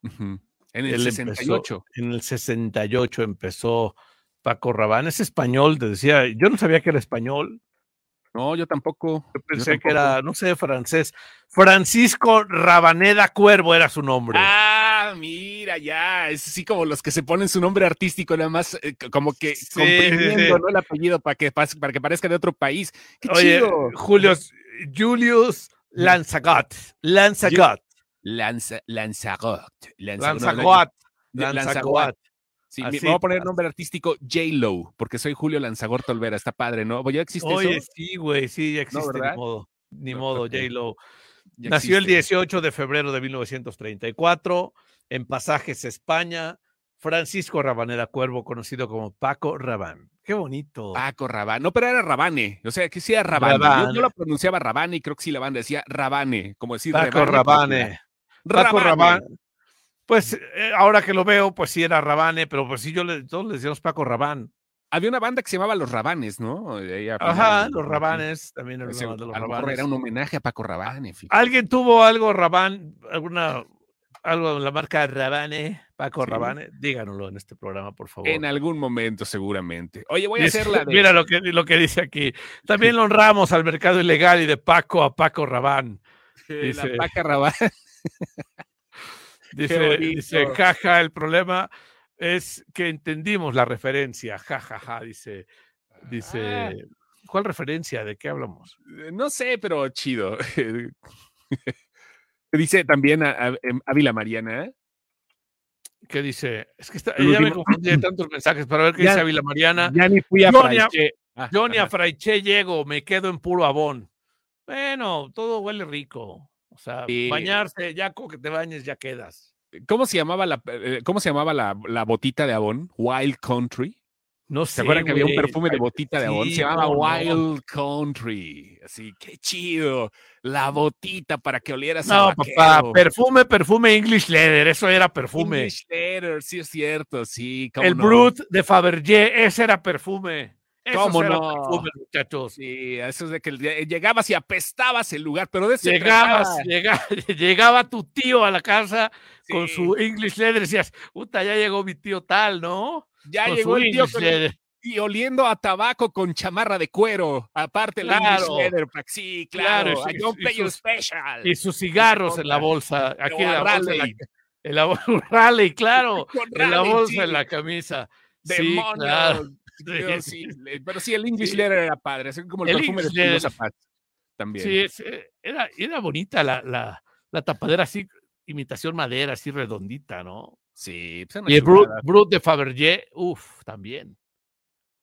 Uh -huh. En el él 68. Empezó, en el 68 empezó Paco Rabanne. Es español, te decía. Yo no sabía que era español. No, yo tampoco. Yo pensé yo tampoco. que era, no sé, francés. Francisco Rabaneda Cuervo era su nombre. Ah, mira, ya. Es así como los que se ponen su nombre artístico, nada más eh, como que sí, comprimiendo sí, sí. ¿no? el apellido para que, para que parezca de otro país. ¡Qué Oye, chido! Julio, Julius Lanzagot. Lanzagot. Lanza, Lanzagot. Lanzagot. Lanzagot. Sí, Así, me voy a poner nombre artístico J-Lo, porque soy Julio Lanzagorta Olvera, está padre, ¿no? ¿Ya existe Oye, eso? sí, güey, sí, ya existe, no, ni modo, ni modo, okay. J-Lo. Nació existe. el 18 de febrero de 1934 en Pasajes, España. Francisco Rabanera Cuervo, conocido como Paco Rabán. Qué bonito. Paco Rabán. No, pero era Rabane. O sea, que sí era Rabane. Yo, lo pronunciaba Rabane y creo que sí la banda decía Rabane, como decir Paco Rabane. Paco Rabane. Pues eh, ahora que lo veo, pues sí era Rabane, pero pues sí, yo le, todos le decíamos Paco Rabán. Había una banda que se llamaba Los Rabanes, ¿no? Ajá, Los Rabanes, también era, de los Rabanes. era un homenaje a Paco Rabane. ¿Alguien tuvo algo Rabán, alguna, algo de la marca Rabane, Paco Rabane? Díganoslo en este programa, por favor. En algún momento, seguramente. Oye, voy a hacer la Mira lo que, lo que dice aquí. También lo honramos al mercado ilegal y de Paco a Paco Rabán. Dice... La Paca Rabán. [laughs] Dice, dice, jaja, el problema es que entendimos la referencia, jajaja, ja, ja, dice, dice, ah. ¿cuál referencia? ¿De qué hablamos? Eh, no sé, pero chido. [laughs] dice también em, Ávila Mariana. ¿Qué dice? Es que está, ya me confundí de tantos mensajes para ver qué dice Ávila Mariana. Ya ni fui a Fraiche. yo ni a Fraiche llego, me quedo en puro abón. Bueno, todo huele rico. O sea, bañarse, ya con que te bañes, ya quedas. ¿Cómo se llamaba la, eh, cómo se llamaba la, la botita de Avon? Wild Country. No sé. ¿Se acuerdan que había un perfume de botita de Avon? se llamaba Wild Country. Así, qué chido. La botita para que olieras no, papá, perfume, perfume English Leather. Eso era perfume. English Leather, sí es cierto, sí. El Brut de Fabergé, ese era perfume. ¿Cómo no? muchachos. Sí, eso es de que llegabas y apestabas el lugar, pero de llegabas, [laughs] llegaba, tu tío a la casa con su English leather, decías, puta, ya llegó mi tío tal, ¿no? Ya llegó el tío y oliendo a tabaco con chamarra de cuero, aparte el English leather, sí, claro, claro y, sus, special. y sus cigarros en la bolsa, aquí en la bolsa, en la, claro, en la [laughs] [laughs] bolsa, en la camisa. Sí, claro. Pero sí, el English Leather era padre, es como el, perfume de los zapatos también. Sí, era, era bonita la, la, la, tapadera así, imitación madera, así redondita, ¿no? Sí. Pues y el Brut, Brut, de Fabergé, uff, también.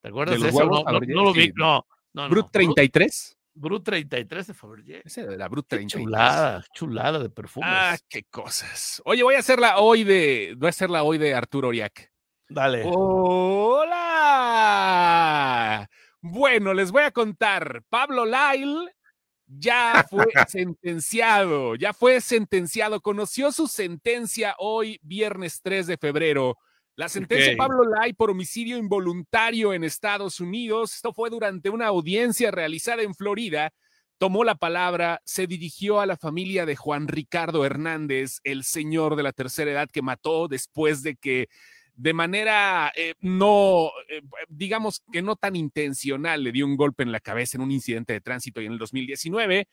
¿Te acuerdas de, eso? No, lo vi, no. no ¿Brut 33? Brut 33 de Fabergé. Ese de la Brut 33. chulada, chulada de perfumes. Ah, qué cosas. Oye, voy a hacerla hoy de, voy a hacerla hoy de Arturo Oriac. Dale. Hola. Bueno, les voy a contar. Pablo Lyle ya fue [laughs] sentenciado, ya fue sentenciado, conoció su sentencia hoy, viernes 3 de febrero. La sentencia de Pablo Lai por homicidio involuntario en Estados Unidos. Esto fue durante una audiencia realizada en Florida. Tomó la palabra, se dirigió a la familia de Juan Ricardo Hernández, el señor de la tercera edad que mató después de que de manera eh, no, eh, digamos que no tan intencional, le dio un golpe en la cabeza en un incidente de tránsito y en el 2019.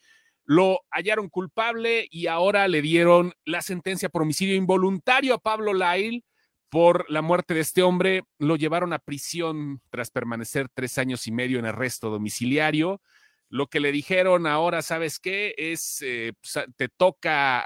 Lo hallaron culpable y ahora le dieron la sentencia por homicidio involuntario a Pablo Lail por la muerte de este hombre. Lo llevaron a prisión tras permanecer tres años y medio en arresto domiciliario. Lo que le dijeron ahora, ¿sabes qué? Es, eh, te toca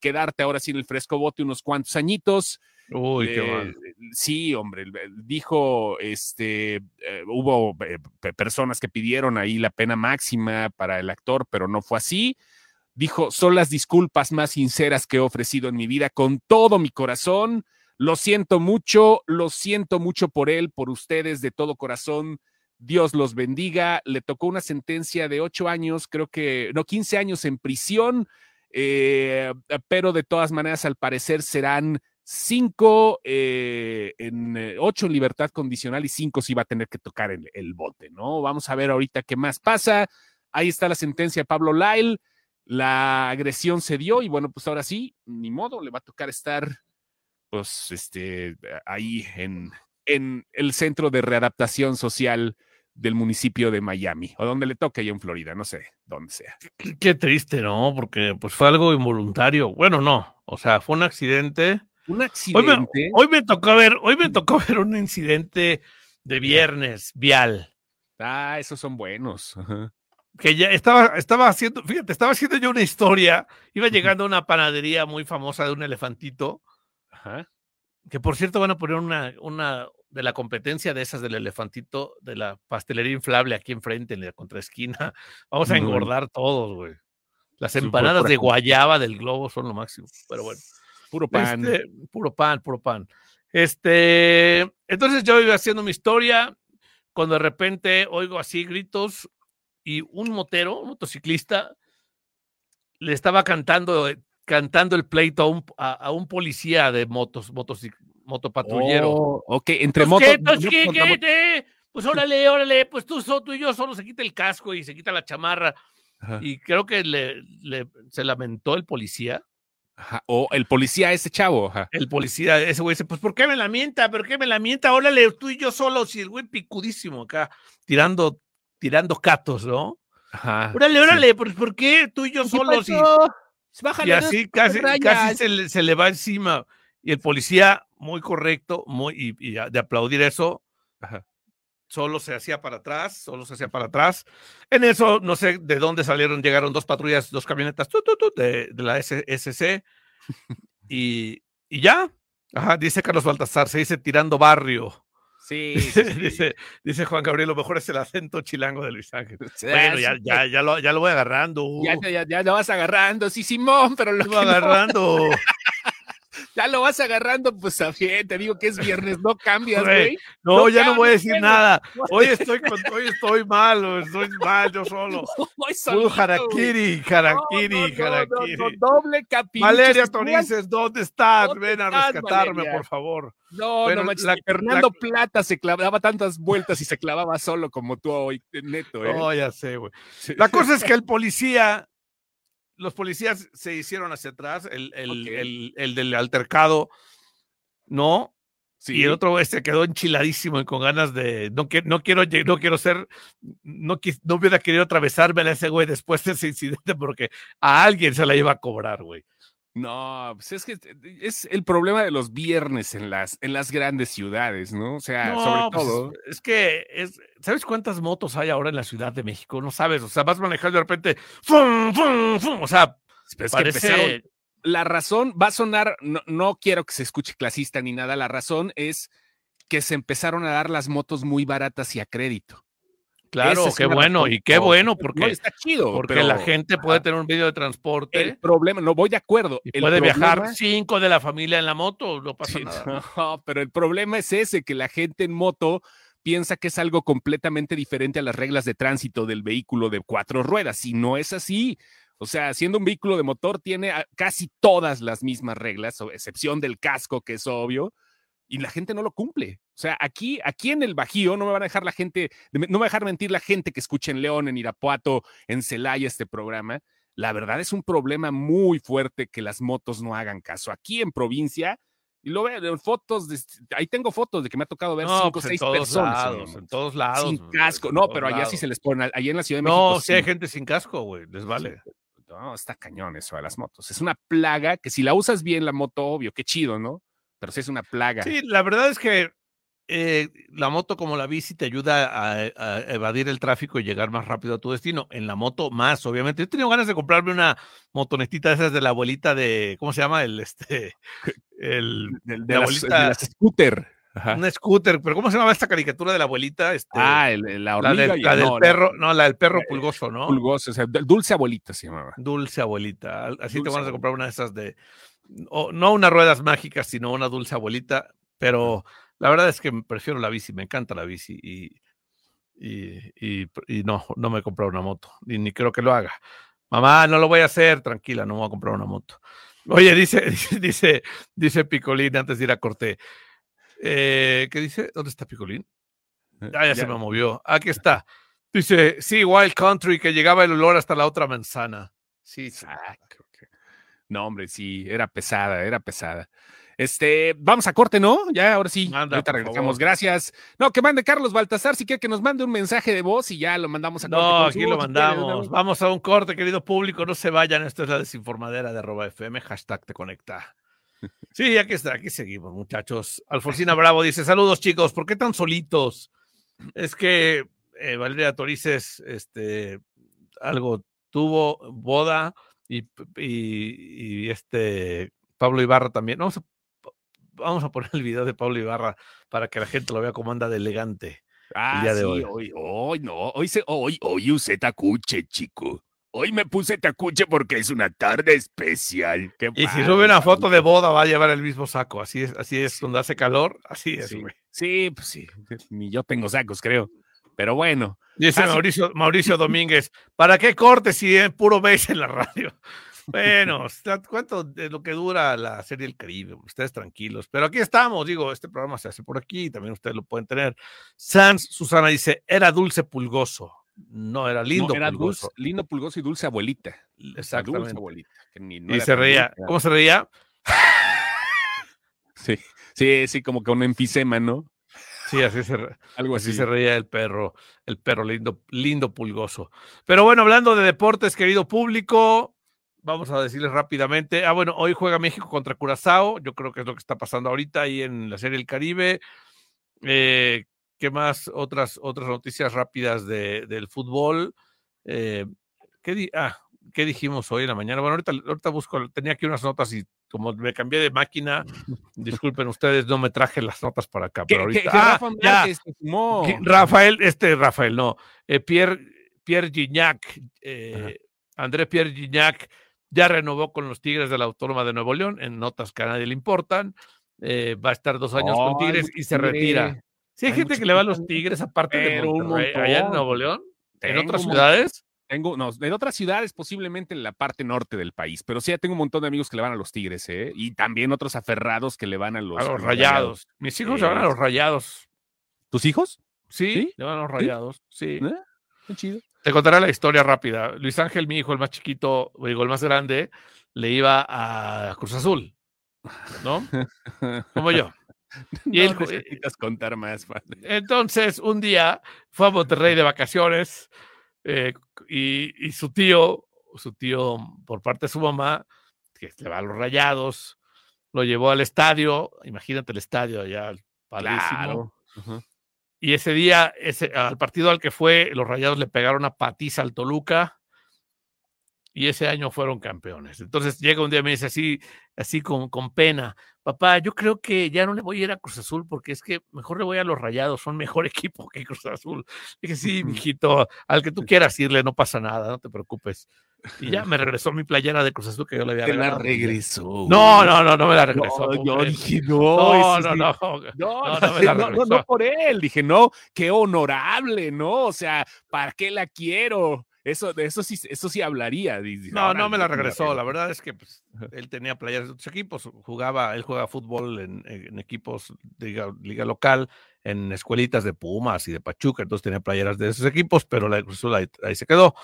quedarte ahora sin el fresco bote unos cuantos añitos Uy, qué mal. Eh, sí, hombre, dijo, este, eh, hubo eh, personas que pidieron ahí la pena máxima para el actor, pero no fue así. Dijo, son las disculpas más sinceras que he ofrecido en mi vida con todo mi corazón. Lo siento mucho, lo siento mucho por él, por ustedes de todo corazón. Dios los bendiga. Le tocó una sentencia de ocho años, creo que, no, 15 años en prisión, pero de todas maneras, al parecer serán cinco eh, en eh, ocho en libertad condicional y cinco si va a tener que tocar el, el, bote, ¿no? Vamos a ver ahorita qué más pasa. Ahí está la sentencia de Pablo Lyle. La agresión se dio y bueno, pues ahora sí, ni modo, le va a tocar estar, pues, este, ahí en, en el centro de readaptación social del municipio de Miami, o donde le toque ya en Florida, no sé, dónde sea. Qué, triste, ¿no? Porque pues fue algo involuntario. Bueno, no, o sea, fue un accidente un accidente. Hoy me, tocó ver, hoy me tocó ver un incidente de viernes vial. Ah, esos son buenos. Que ya estaba, estaba haciendo, fíjate, estaba haciendo yo una historia. Iba llegando a una panadería muy famosa de un elefantito. Que por cierto van a poner una, una de la competencia de esas del elefantito, de la pastelería inflable aquí enfrente, en la contraesquina. Vamos a engordar todos, güey. Las empanadas de guayaba del globo son lo máximo, pero bueno. Puro pan. Este, puro pan, puro pan. Este, entonces yo iba haciendo mi historia, cuando de repente oigo así gritos y un motero, un motociclista, le estaba cantando, cantando el pleito a un, a, un policía de motos, motos, motopatrullero. Oh, ok, entre motos. Pues órale, órale, pues tú, tú y yo solo se quita el casco y se quita la chamarra. Y creo que le, se lamentó el policía. O el policía, ese chavo. El policía, ese güey dice, pues ¿por qué me lamenta? ¿Por qué me lamenta? Órale, tú y yo solos. Y el güey picudísimo acá, tirando, tirando catos, ¿no? Ajá, órale, órale, ¿por, qué tú y yo solos? Y, y, así casi, casi se, le, se, le, va encima. Y el policía, muy correcto, muy, y, de aplaudir eso, Ajá solo se hacía para atrás, solo se hacía para atrás. En eso, no sé de dónde salieron, llegaron dos patrullas, dos camionetas de, de, la SC [laughs] y, y, ya. Ajá, dice Carlos Baltasar, se dice tirando barrio. [laughs] Sí, dice, dice, Juan Gabriel, lo mejor es el acento chilango de Luis Ángel. bueno, ya, ya, ya, lo, ya lo voy agarrando. Ya, ya, ya, lo vas agarrando, sí, Simón, pero lo, voy agarrando. [laughs] ya lo vas agarrando, pues a bien, te digo que es viernes, no cambias, güey. No, ya no voy a decir nada. Hoy estoy, hoy estoy mal, estoy mal yo solo. [laughs] Puro harakiri, harakiri, harakiri. doble capítulo. Valeria Torices, ¿dónde estás? Ven a rescatarme, por favor. No, no manches, Fernando Plata se clavaba tantas vueltas y se clavaba solo como tú hoy, neto, ¿eh? No, ya sé, güey. La cosa es que el policía los policías se hicieron hacia atrás, el, el, del altercado, ¿no? Sí. Y el otro se este, quedó enchiladísimo y con ganas de. No, no, quiero, no quiero ser. No, no hubiera querido atravesarme a ese güey después de ese incidente porque a alguien se la iba a cobrar, güey. No, pues es que es el problema de los viernes en las, en las grandes ciudades, ¿no? O sea, sobre pues, todo. Es que, es, ¿sabes cuántas motos hay ahora en la Ciudad de México? No sabes, o sea, vas manejando de repente, ¡fum, fum, fum! o sea, parece... la razón va a sonar, no, no quiero que se escuche clasista ni nada, la razón es que se empezaron a dar las motos muy baratas y a crédito. Claro, qué bueno, y qué bueno, porque, está chido, porque la gente puede tener un medio de transporte. El problema, no voy de acuerdo. puede viajar cinco de la familia en la moto, no pasa nada. [laughs] No, pero el problema es ese, que la gente en moto piensa que es algo completamente diferente a las reglas de tránsito del vehículo de cuatro ruedas, y no es así. O sea, siendo un vehículo de motor, tiene casi todas las mismas reglas, excepción del casco, que es obvio, y la gente no lo cumple. O sea, aquí, aquí en el Bajío no me van a dejar la gente, no me va a dejar mentir la gente que escuche en León, en Irapuato, en Celaya este programa. La verdad es un problema muy fuerte que las motos no hagan caso. Aquí en provincia, y lo veo fotos, ahí tengo fotos de que me ha tocado ver cinco o pues, seis personas. en todos lados. Sin casco. No, pero allá sí se les pone, allá en la Ciudad de México. No, sí hay gente sin casco, güey, les vale. No, está cañón eso de las motos. Es una plaga que si la usas bien la moto, obvio, qué chido, ¿no? Pero sí es una plaga. Sí, la verdad es que eh, la moto como la bici te ayuda a, evadir el tráfico y llegar más rápido a tu destino. En la moto más, obviamente. He tenido ganas de comprarme una motonetita de esas de la abuelita de, ¿cómo se llama? El, este, el, de, la abuelita. scooter. Un scooter, pero ¿cómo se llama esta caricatura de la abuelita? Este, ah, la hormiga. La, del, perro, no, la del perro pulgoso, ¿no? Pulgoso, o sea, dulce abuelita se llamaba. Dulce abuelita. Así te van a comprar una de esas de, no unas ruedas mágicas, sino una dulce abuelita, pero la verdad es que prefiero la bici, me encanta la bici y, y, y, no, no me he comprado una moto, ni, ni, creo que lo haga. Mamá, no lo voy a hacer, tranquila, no voy a comprar una moto. Oye, [laughs] dice, dice, dice Picolín antes de ir a corte. Eh, ¿Qué dice? ¿Dónde está Picolín? Eh, ah, ya, se me movió. Aquí [laughs] está. Dice, sí, Wild Country, que llegaba el olor hasta la otra manzana. Sí, exacto. No, hombre, sí, era pesada, era pesada. Este, vamos a corte, ¿no? Ya, ahora sí. Manda, ahorita regresamos. Gracias. No, que mande Carlos Baltasar, si quiere que nos mande un mensaje de voz y ya lo mandamos a corte. No, aquí lo mandamos. vamos a un corte, querido público. No se vayan. Esto es la desinformadera de arroba FM. Hashtag te conecta. [laughs] Sí, aquí está, aquí seguimos, muchachos. Alfonsina [laughs] Bravo dice: Saludos, chicos. ¿Por qué tan solitos? Es que eh, Valeria Torices, este, algo tuvo boda y, este Pablo Ibarra también. Vamos a, vamos a poner el video de Pablo Ibarra para que la gente lo vea como anda de elegante. Ah, el día de hoy. hoy. Hoy, no, hoy, se, hoy, hoy usted tacuche, chico. Hoy me puse tacuche porque es una tarde especial. y si sube una foto de boda, va a llevar el mismo saco. Así es, así es, donde hace calor, así es, güey. Sí, pues sí. [laughs] Ni yo tengo sacos, creo. Pero bueno. Dice Mauricio, Mauricio Domínguez, ¿para qué corte si es puro beso en la radio? [laughs] Bueno, ¿cuánto de lo que dura la serie El Caribe? Ustedes tranquilos. Pero aquí estamos, digo, este programa se hace por aquí, también ustedes lo pueden tener. Sans Susana dice, era dulce pulgoso. No, era lindo era pulgoso. lindo pulgoso y dulce abuelita. Exactamente. Dulce abuelita. y se reía. ¿Cómo se reía? sí, sí, sí, como que un enfisema, ¿no? Sí, así se, Algo así. se reía el perro, el perro lindo, lindo pulgoso. Pero bueno, hablando de deportes, querido público, vamos a decirles rápidamente. Ah, bueno, hoy juega México contra Curazao. Yo creo que es lo que está pasando ahorita ahí en la Serie del Caribe. Eh, ¿Qué más? Otras, otras noticias rápidas de, del fútbol. Eh, ¿qué, ah, ¿Qué dijimos hoy en la mañana? Bueno, ahorita, ahorita busco, tenía aquí unas notas y como me cambié de máquina, disculpen ustedes, no me traje las notas para acá. Pero ahorita, ah, Rafael, este Rafael, no, eh, Pierre, Pierre Gignac, eh, André Pierre Gignac ya renovó con los Tigres de la Autónoma de Nuevo León, en notas que a nadie le importan, va a estar dos años con Tigres y se retira. Sí, hay, gente que le va a los Tigres aparte de Monterrey, allá en Nuevo León, en otras ciudades. Tengo, no, en otras ciudades, posiblemente en la parte norte del país, pero sí, ya tengo un montón de amigos que le van a los Tigres, ¿eh? Y también otros aferrados que le van a los, a los rayados. Mis hijos le van a los rayados. ¿Tus hijos? Sí, le van a los rayados, sí. ¿Eh? Qué chido. Te contaré la historia rápida. Luis Ángel, mi hijo, el más chiquito, digo, el más grande, le iba a Cruz Azul, ¿no? Como yo. [laughs] Y él, necesitas contar más. Entonces, un día fue a Monterrey de vacaciones eh, y, su tío, su tío por parte de su mamá, que le va a los rayados, lo llevó al estadio, imagínate el estadio allá, padrísimo. Y ese día, ese, al partido al que fue, los rayados le pegaron a patiza al Toluca y ese año fueron campeones. Entonces llega un día y me dice así, así con, con pena, papá, yo creo que ya no le voy a ir a Cruz Azul porque es que mejor le voy a los Rayados, son mejor [laughs] equipo que Cruz Azul. Dije, sí, mijito, al que tú quieras irle, no pasa nada, no te preocupes. Y ya me [laughs] regresó mi playera de Cruz Azul que yo le había Te la regresó. No, no, no, no me la regresó. No, yo dije, no. No, no, [laughs] no. No, no, me la regresó. no, por él. Dije, no, qué honorable, ¿no? O sea, ¿para qué la quiero? Eso, de eso sí, eso sí hablaría. no, no me la regresó. La verdad es que pues, él tenía playas de otros equipos. Jugaba, él juega fútbol en, equipos de liga, local, en escuelitas de Pumas y de Pachuca. Entonces tenía playeras de esos equipos, pero la Cruz ahí, ahí, se quedó.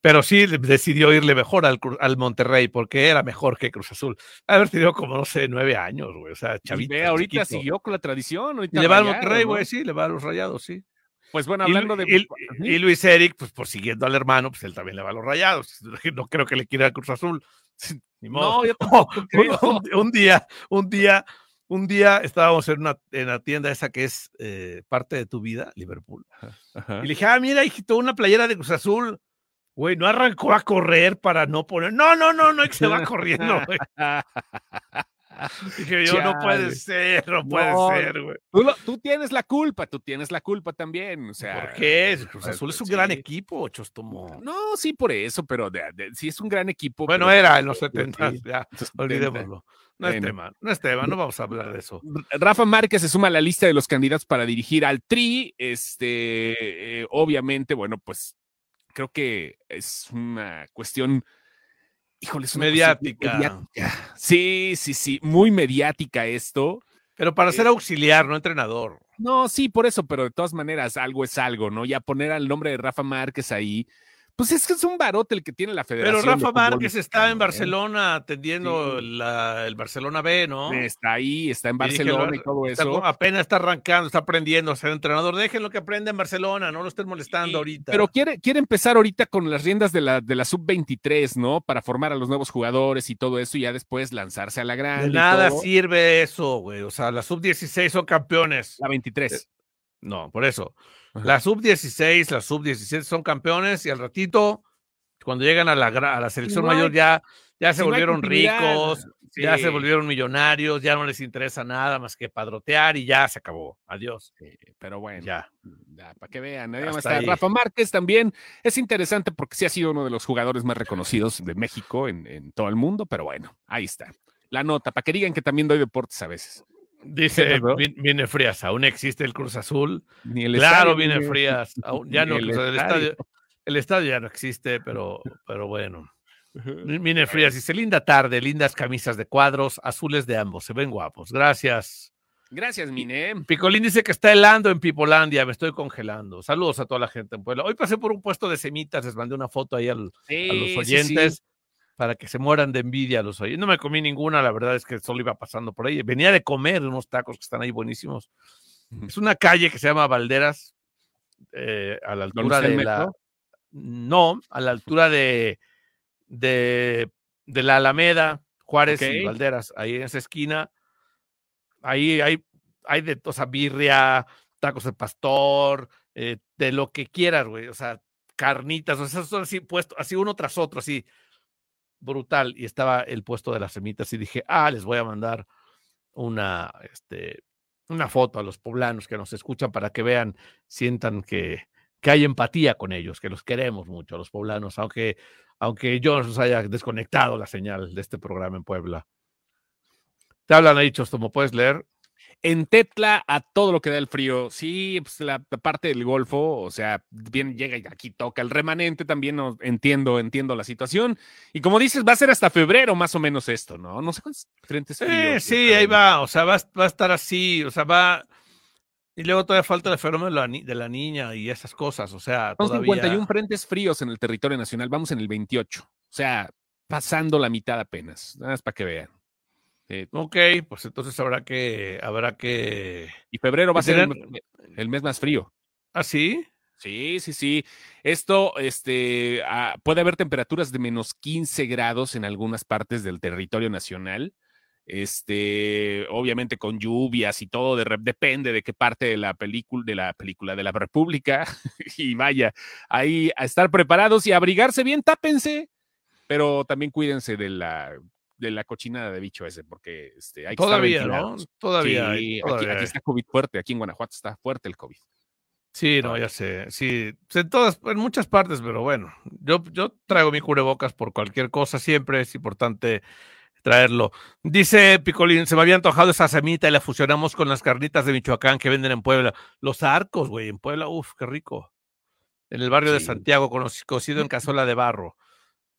Pero sí decidió irle mejor al, al, Monterrey porque era mejor que Cruz Azul. Haber tenido como, no sé, nueve años, güey. O sea, chavito. ahorita siguió con la tradición. le va al Monterrey, güey, sí, le va a los rayados, sí. Pues bueno, hablando de. Y, Luis Eric, pues por siguiendo al hermano, pues él también le va a los rayados. [laughs] No creo que le quiera a Cruz Azul. [laughs] No, yo [laughs] un, día, un día, un día estábamos en, una, en la tienda esa que es eh, parte de tu vida, Liverpool. Y le dije, ah, mira, hijito, una playera de Cruz Azul. Güey, no arrancó a correr para no poner. No, no, no, no, que se va corriendo, güey. [laughs] Dije yo, no puede ser, no puede ser, güey. Tú, tienes la culpa, tú tienes la culpa también. O sea, ¿Por qué? Cruz Azul es un gran equipo, Chostomo. No, sí, por eso, pero sí es un gran equipo. Bueno, era en los 70, ya, olvidémoslo. No es tema, no es tema, no vamos a hablar de eso. Rafa Márquez se suma a la lista de los candidatos para dirigir al Tri. Este, eh, obviamente, bueno, pues creo que es una cuestión híjole, es mediática. Sí, sí, sí, muy mediática esto. Pero para ser eh, auxiliar, no entrenador. No, sí, por eso, pero de todas maneras, algo es algo, ¿no? Ya poner al nombre de Rafa Márquez ahí, pues es que es un barote el que tiene la federación. Pero Rafa Márquez está en Barcelona atendiendo el Barcelona B, ¿no? Está ahí, está en Barcelona y, todo eso. apenas está arrancando, está aprendiendo a ser entrenador. Déjenlo que aprenda en Barcelona, no lo estén molestando ahorita. Pero quiere, quiere empezar ahorita con las riendas de la, de la sub-23, ¿no? Para formar a los nuevos jugadores y todo eso y ya después lanzarse a la grande. De nada sirve eso, güey. O sea, la sub-16 son campeones. La 23. No, por eso. La sub-16, la sub-17 son campeones y al ratito, cuando llegan a la, a la selección mayor, ya ya se volvieron ricos, ya se volvieron millonarios, ya no les interesa nada más que padrotear y ya se acabó. Adiós. pero bueno, ya. para que vean. Rafa Márquez también es interesante porque sí ha sido uno de los jugadores más reconocidos de México en, en todo el mundo, pero bueno, ahí está. La nota, para que digan que también doy deportes a veces. Dice, viene Frías, aún existe el Cruz Azul. claro, viene Frías, ya no, el, estadio. el, estadio. ya no existe, pero, pero bueno. Viene Frías dice, linda tarde, lindas camisas de cuadros, azules de ambos, se ven guapos. Gracias. Gracias, Mine. Picolín dice que está helando en Pipolandia, me estoy congelando. Saludos a toda la gente en Puebla. Hoy pasé por un puesto de semitas, les mandé una foto ahí a los oyentes para que se mueran de envidia los oyentes. No me comí ninguna, la verdad es que solo iba pasando por ahí. Venía de comer unos tacos que están ahí buenísimos. Es una calle que se llama Valderas, eh, a la altura de la... No, a la altura de, de, la Alameda, Juárez y Valderas, ahí en esa esquina. Ahí hay, hay de, o sea, birria, tacos de pastor, eh, de lo que quieras, güey. O sea, carnitas, o sea, son así puestos, así uno tras otro, así brutal y estaba el puesto de las semitas y dije, ah, les voy a mandar una, este, una foto a los poblanos que nos escuchan para que vean, sientan que, que hay empatía con ellos, que los queremos mucho a los poblanos, aunque, aunque yo nos haya desconectado la señal de este programa en Puebla. Te hablan ahí, como puedes leer. En Tetla, a todo lo que da el frío. Sí, pues la, parte del Golfo, o sea, bien llega y aquí toca el remanente también. No, entiendo, entiendo la situación. Y como dices, va a ser hasta febrero más o menos esto, ¿no? No sé cuántos frentes fríos. sí, ahí va. O sea, va, va, a estar así. O sea, va. Y luego todavía falta el fenómeno de la, niña y esas cosas. O sea, Son todavía... 51 frentes fríos en el territorio nacional. Vamos en el 28. O sea, pasando la mitad apenas. Nada más para que vean. Eh, ok, pues entonces habrá que, habrá que. Y febrero va a ser el, mes más frío. ¿Ah, sí? Sí, sí, sí. Esto, este, ah, puede haber temperaturas de menos 15 grados en algunas partes del territorio nacional. Este, obviamente con lluvias y todo, depende de qué parte de la película, de la película de la República. [laughs] y vaya, ahí a estar preparados y abrigarse bien, tápense, pero también cuídense de la de la cochinada de bicho ese, porque este, hay que Todavía, ¿no? Todavía. Aquí, está COVID fuerte, aquí en Guanajuato está fuerte el COVID. Sí, no, ya sé. Sí, en todas, en muchas partes, pero bueno, yo, yo traigo mi cubrebocas por cualquier cosa, siempre es importante traerlo. Dice Picolín, se me había antojado esa semita y la fusionamos con las carnitas de Michoacán que venden en Puebla. Los arcos, güey, en Puebla, uff, qué rico. En el barrio de Santiago, cocido en [laughs] cazuela de barro.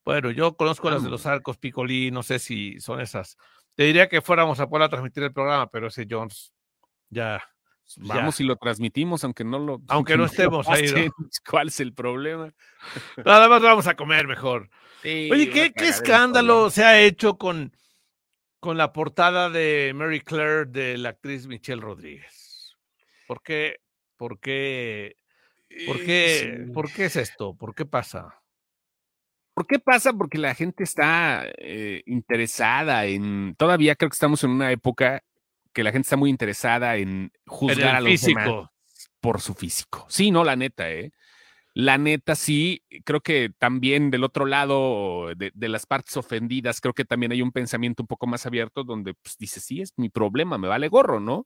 Bueno, yo conozco las de los arcos Picolí, no sé si son esas. Te diría que fuéramos a poder transmitir el programa, pero ese Jones ya. Vamos y lo transmitimos, aunque no lo. [laughs] Aunque no estemos ahí. [laughs] ¿Cuál es el problema? [laughs] Nada más vamos a comer mejor. Oye, ¿qué, qué escándalo se ha hecho con, con la portada de Mary Claire de la actriz Michelle Rodríguez? ¿Por qué? ¿Por qué? ¿Por qué? ¿Por qué es esto? ¿Por qué pasa? ¿Por qué pasa? Porque la gente está eh, interesada en. Todavía creo que estamos en una época que la gente está muy interesada en juzgar a los físico. por su físico. Sí, no, la neta, ¿eh? La neta, sí, creo que también del otro lado de, las partes ofendidas, creo que también hay un pensamiento un poco más abierto donde pues, dice, sí, es mi problema, me vale gorro, ¿no?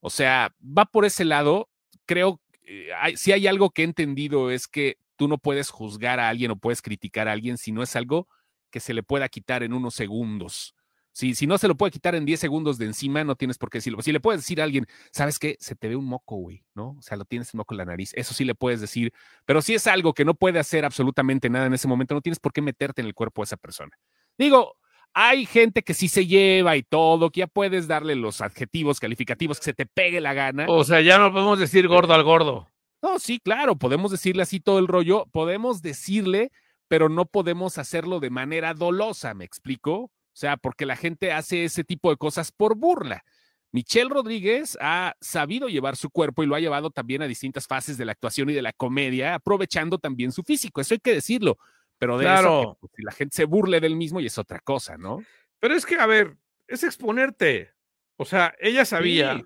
O sea, va por ese lado. Creo, eh, si hay algo que he entendido es que tú no puedes juzgar a alguien o puedes criticar a alguien si no es algo que se le pueda quitar en unos segundos. Si, si no se lo puede quitar en 10 segundos de encima, no tienes por qué decirlo. Si le puedes decir a alguien, ¿sabes qué? Se te ve un moco, güey, ¿no? O sea, lo tienes el moco en la nariz. Eso sí le puedes decir. Pero si es algo que no puede hacer absolutamente nada en ese momento, no tienes por qué meterte en el cuerpo de esa persona. Digo, hay gente que sí se lleva y todo, que ya puedes darle los adjetivos calificativos que se te pegue la gana. O sea, ya no podemos decir gordo al gordo. No, sí, claro, podemos decirle así todo el rollo, podemos decirle, pero no podemos hacerlo de manera dolosa, ¿me explico? O sea, porque la gente hace ese tipo de cosas por burla. Michelle Rodríguez ha sabido llevar su cuerpo y lo ha llevado también a distintas fases de la actuación y de la comedia, aprovechando también su físico, eso hay que decirlo, pero de eso, pues, si la gente se burle del mismo y es otra cosa, ¿no? Pero es que, a ver, es exponerte. O sea, ella sabía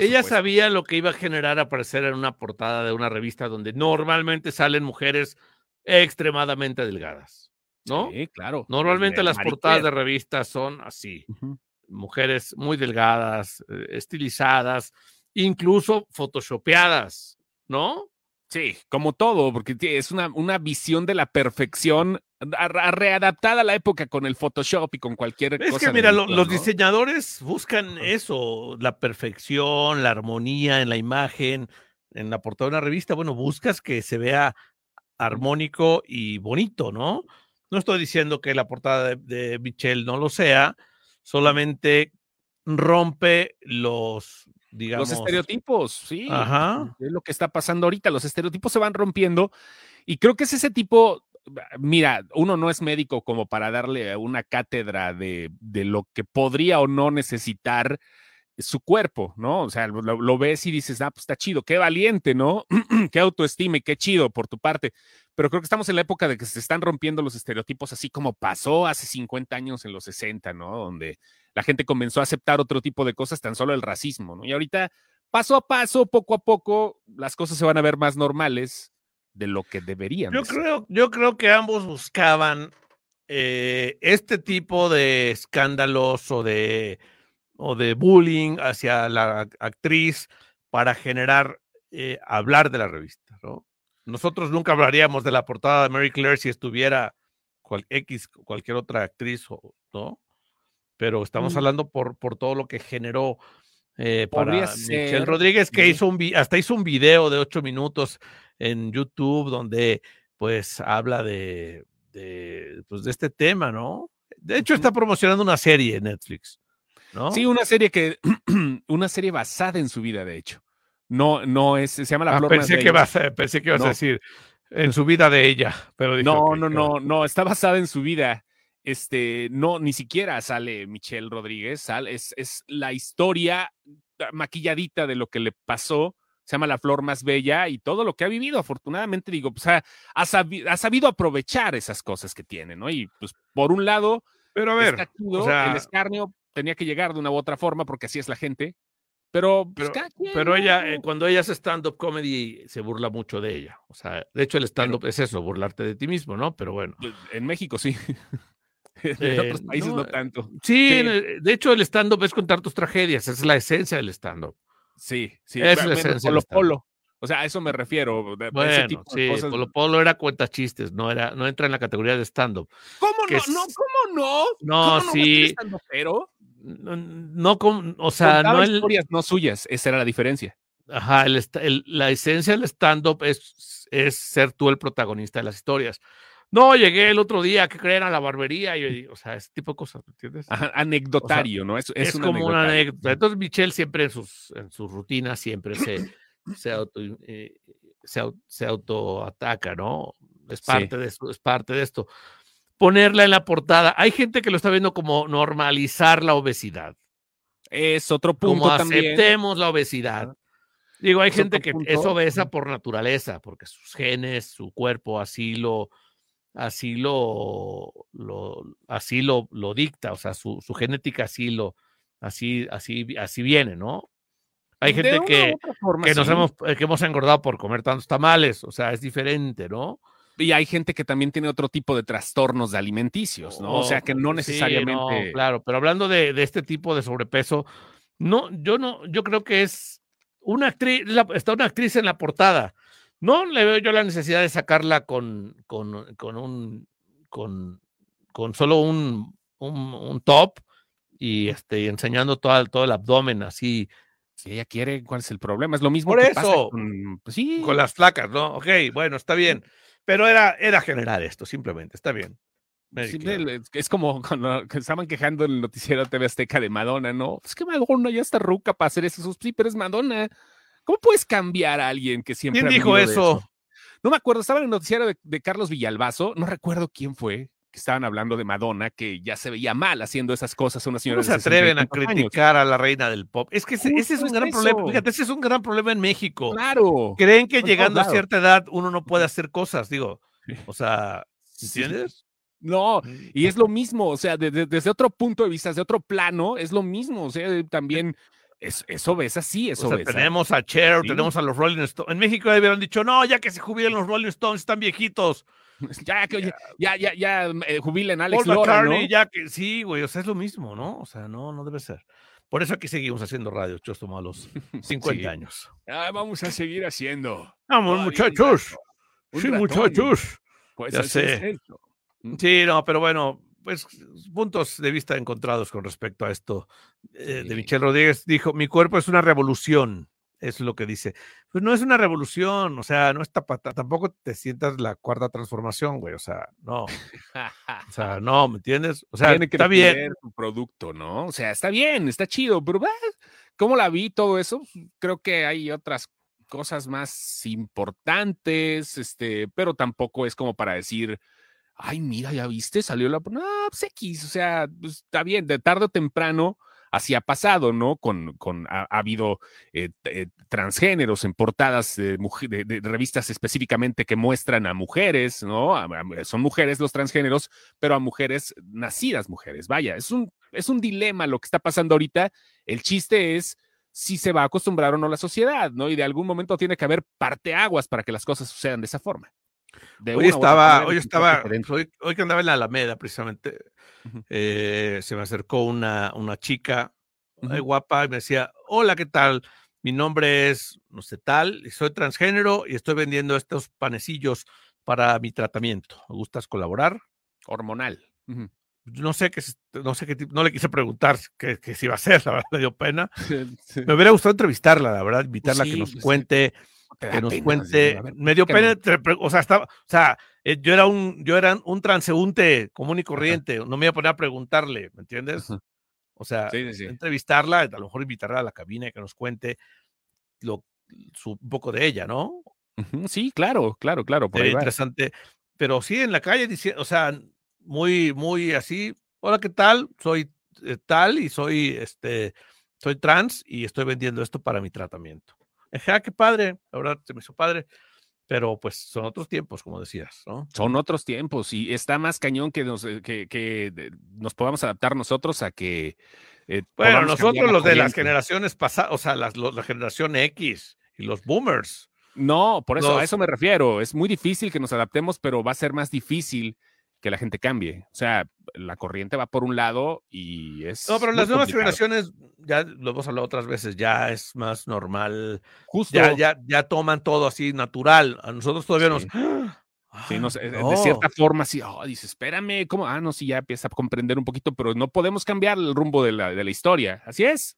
ella sabía lo que iba a generar aparecer en una portada de una revista donde normalmente salen mujeres extremadamente delgadas. ¿no? Sí, claro. Normalmente las portadas de revistas son así, mujeres muy delgadas, eh, estilizadas, incluso photoshopeadas, ¿no? Sí, como todo, porque es una, una visión de la perfección readaptada a la época con el Photoshop y con cualquier cosa. Es que mira, los diseñadores buscan eso, la perfección, la armonía en la imagen, en la portada de una revista. Bueno, buscas que se vea armónico y bonito, ¿no? No estoy diciendo que la portada de, de Michelle no lo sea, solamente rompe los los estereotipos, sí. Ajá. Es lo que está pasando ahorita. Los estereotipos se van rompiendo y creo que es ese tipo. Mira, uno no es médico como para darle una cátedra de, de lo que podría o no necesitar su cuerpo, ¿no? O sea, lo, ves y dices, ah, pues está chido, qué valiente, ¿no? [clears throat] qué autoestima y qué chido por tu parte. Pero creo que estamos en la época de que se están rompiendo los estereotipos, así como pasó hace 50 años en los 60, ¿no? Donde la gente comenzó a aceptar otro tipo de cosas, tan solo el racismo, ¿no? Y ahorita, paso a paso, poco a poco, las cosas se van a ver más normales de lo que deberían. Yo, creo, yo creo que ambos buscaban eh, este tipo de escándalos o de, o de bullying hacia la actriz para generar, eh, hablar de la revista, ¿no? Nosotros nunca hablaríamos de la portada de Mary Claire si estuviera cual, X, cualquier otra actriz, ¿no? Pero estamos mm. hablando por, por todo lo que generó eh, para Michelle Rodríguez, que hizo un hasta hizo un video de ocho minutos en YouTube donde pues habla de, de, pues, de este tema, ¿no? De hecho, está promocionando una serie en Netflix, ¿no? Sí, una serie que, [clears throat] una serie basada en su vida, de hecho. No, no es, se llama La ah, Flor pensé, que vas, pensé que ibas a decir en su vida de ella, pero no, no, no, no, está basada en su vida este, no, ni siquiera sale Michelle Rodríguez, sale, es, es la historia maquilladita de lo que le pasó, se llama La Flor Más Bella y todo lo que ha vivido, afortunadamente, digo, pues ha, ha, sabido, aprovechar esas cosas que tiene, ¿no? Y pues por un lado, pero a ver, el escarnio tenía que llegar de una u otra forma porque así es la gente, pero, pues, pero, ella, eh, cuando ella hace stand-up comedy, se burla mucho de ella. O sea, de hecho, el stand-up es eso, burlarte de ti mismo, ¿no? Pero bueno. Pues, en México sí. [laughs] [laughs] en otros países no, tanto. Sí, de hecho el stand-up es contar tus tragedias, esa es la esencia del stand-up. Sí, sí. Es la esencia Polo Polo. O sea, a eso me refiero. Bueno, sí, Polo Polo era cuenta chistes, no, era, no entra en la categoría de stand-up. ¿Cómo no? no? ¿Cómo no? No, ¿Cómo sí. No, pero no, no, o sea, no el... historias no suyas, esa era la diferencia. Ajá, el, la esencia del stand-up es, es ser tú el protagonista de las historias. No, llegué el otro día, que creen a la barbería? Y, o sea, ese tipo de cosas, ¿me entiendes? anecdotario, ¿no? Es, es, como una anécdota. Entonces, Michelle siempre en sus, en sus rutinas siempre se, se, auto, eh, se, autoataca, ¿no? Es parte, de eso, es parte de esto. Ponerla en la portada. Hay gente que lo está viendo como normalizar la obesidad. Es otro punto como aceptemos la obesidad. Digo, hay gente que es obesa por naturaleza, porque sus genes, su cuerpo así lo, así lo, lo así lo, lo, dicta, o sea, su, su, genética así lo, así, así, así viene, ¿no? Hay gente que, que nos hemos, eh, que hemos engordado por comer tantos tamales, o sea, es diferente, ¿no? Y hay gente que también tiene otro tipo de trastornos de alimenticios, ¿no? o sea, que no necesariamente. claro, pero hablando de, de, este tipo de sobrepeso, no, yo no, yo creo que es una actriz, está una actriz en la portada no le veo yo la necesidad de sacarla con, con, con un con, con solo un, un, top y este, enseñando todo, todo el abdomen así. Si ella quiere, ¿cuál es el problema? Es lo mismo Por eso, con, pues sí. con las placas, ¿no? Ok, bueno, está bien. Pero era, era general esto, simplemente, está bien. es como cuando estaban quejando en el noticiero TV Azteca de Madonna, ¿no? Es que Madonna ya está ruca para hacer eso. Sí, pero es Madonna. ¿Cómo puedes cambiar a alguien que siempre... ¿Quién dijo eso? No me acuerdo, estaba en el noticiero de, Carlos Villalbazo, no recuerdo quién fue, que estaban hablando de Madonna, que ya se veía mal haciendo esas cosas una señora. No se atreven a criticar a la reina del pop. Es que ese, es un gran problema. Fíjate, ese es un gran problema en México. Claro. Creen que llegando a cierta edad uno no puede hacer cosas, digo. O sea, ¿entiendes? No, y es lo mismo, o sea, desde otro punto de vista, desde otro plano, es lo mismo, o sea, también es, es obesa, sí, es obesa. tenemos a Cher, tenemos a los Rolling Stones. En México hubieran dicho, no, ya que se jubilen los Rolling Stones, están viejitos. [laughs] Ya, que oye, ya, ya, ya, eh, jubilen a Alex Paul Lora, ¿no? Ya que sí, güey, o sea, es lo mismo, ¿no? O sea, no, no debe ser. Por eso aquí seguimos haciendo radio, Chosto a los 50 [laughs] Sí. años. Ah, vamos a seguir haciendo. Vamos, muchachos. Sí, ratón. muchachos. Pues Ya así sé. es. Sí, no, pero bueno, pues puntos de vista encontrados con respecto a esto. Eh, Sí. De Michelle Rodríguez dijo, mi cuerpo es una revolución. Es lo que dice. Pues no es una revolución, o sea, no está pata, tampoco te sientas la cuarta transformación, güey, o sea, no, o sea, [laughs] no, ¿me entiendes? O sea, Tiene que está bien. tu producto, ¿no? O sea, está bien, está chido, pero bah, ¿cómo la vi todo eso? Creo que hay otras cosas más importantes, este, pero tampoco es como para decir, ay, mira, ya viste, salió la. No, pues X, o sea, pues, está bien, de tarde o temprano. Así ha pasado, ¿no? Con, con ha, ha habido eh, eh, transgéneros en portadas de, revistas específicamente que muestran a mujeres, ¿no? Son mujeres los transgéneros, pero a mujeres nacidas mujeres. Vaya, es un, es un dilema lo que está pasando ahorita. El chiste es si se va a acostumbrar o no la sociedad, ¿no? Y de algún momento tiene que haber parteaguas para que las cosas sucedan de esa forma. De Hoy estaba, hoy estaba, hoy, hoy que andaba en la Alameda precisamente, eh, se me acercó una, una chica Ujú. guapa y me decía, hola, ¿qué tal? Mi nombre es, no sé, tal, y soy transgénero y estoy vendiendo estos panecillos para mi tratamiento. ¿Me gustas colaborar? Hormonal. No sé qué, no sé qué tipo, no le quise preguntar qué, qué se iba a hacer, [laughs] la verdad, me dio pena. [laughs] Sí. Me hubiera gustado entrevistarla, la verdad, invitarla a que nos pues cuente, que nos pena, cuente. ver, me dio pena, o sea, estaba, o sea, eh, yo era un, yo era un transeúnte común y corriente, no me iba a poner a preguntarle, ¿me entiendes? O sea, Sí, sí, sí. entrevistarla, a lo mejor invitarla a la cabina y que nos cuente lo, su, un poco de ella, ¿no? Sí, claro, claro, claro. Por ahí Sería va. interesante. Pero sí, en la calle, dice, o sea, muy, muy así, hola, ¿qué tal? Soy eh, tal y soy, este, soy trans y estoy vendiendo esto para mi tratamiento. Dije, ah, qué padre, la verdad, se me hizo padre. Pero pues son otros tiempos, como decías, ¿no? Son otros tiempos y está más cañón que nos, eh, que, que nos podamos adaptar nosotros a que. eh, Bueno, nosotros los de las generaciones pasadas, o sea, las, los- la generación X y los boomers. No, por eso, a los- eso me refiero. Es muy difícil que nos adaptemos, pero va a ser más difícil que la gente cambie. O sea, la corriente va por un lado y es. No, pero las nuevas complicado. generaciones, ya lo hemos hablado otras veces, ya es más normal Justo. ya, ya, ya toman todo así natural. A nosotros todavía nos. Sí. ¡Ah! Sí, no no. de cierta forma, sí, oh, dice, espérame, ¿cómo? Ah, no, sí, ya empieza a comprender un poquito, pero no podemos cambiar el rumbo de la, de la historia. Así es.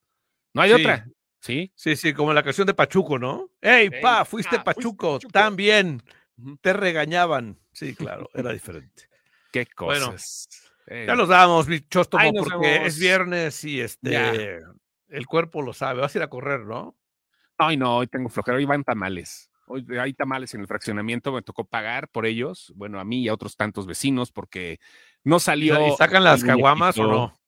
No hay Sí. otra. Sí. Sí, sí, como la canción de Pachuco, ¿no? ¡Ey, pa! Fuiste pa, fuiste Pachuco, Pachuco. Ujú. Te regañaban. Sí, claro, era diferente. Qué Bueno, cosas. Eh, Ya los damos, mi chóstomo, nos porque vemos. es viernes y este. Ya. El cuerpo lo sabe. Vas a ir a correr, ¿no? Ay, no, hoy tengo flojera. Hoy van tamales. Hoy hay tamales en el fraccionamiento. Me tocó pagar por ellos. Bueno, a mí y a otros tantos vecinos porque no ¿Y, salió. y sacan las caguamas o no?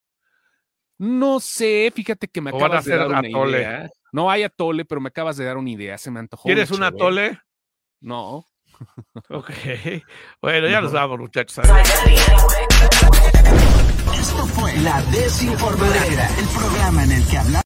No sé, fíjate que me ¿O van a acabas de hacer dar una atole? idea. No hay atole, pero me acabas de dar una idea. Se me antojó. ¿Quieres un chévere. atole? No. Ok. Bueno, ya nos No. vamos, muchachos. Esto fue La Desinformadera, el programa en el que hablamos.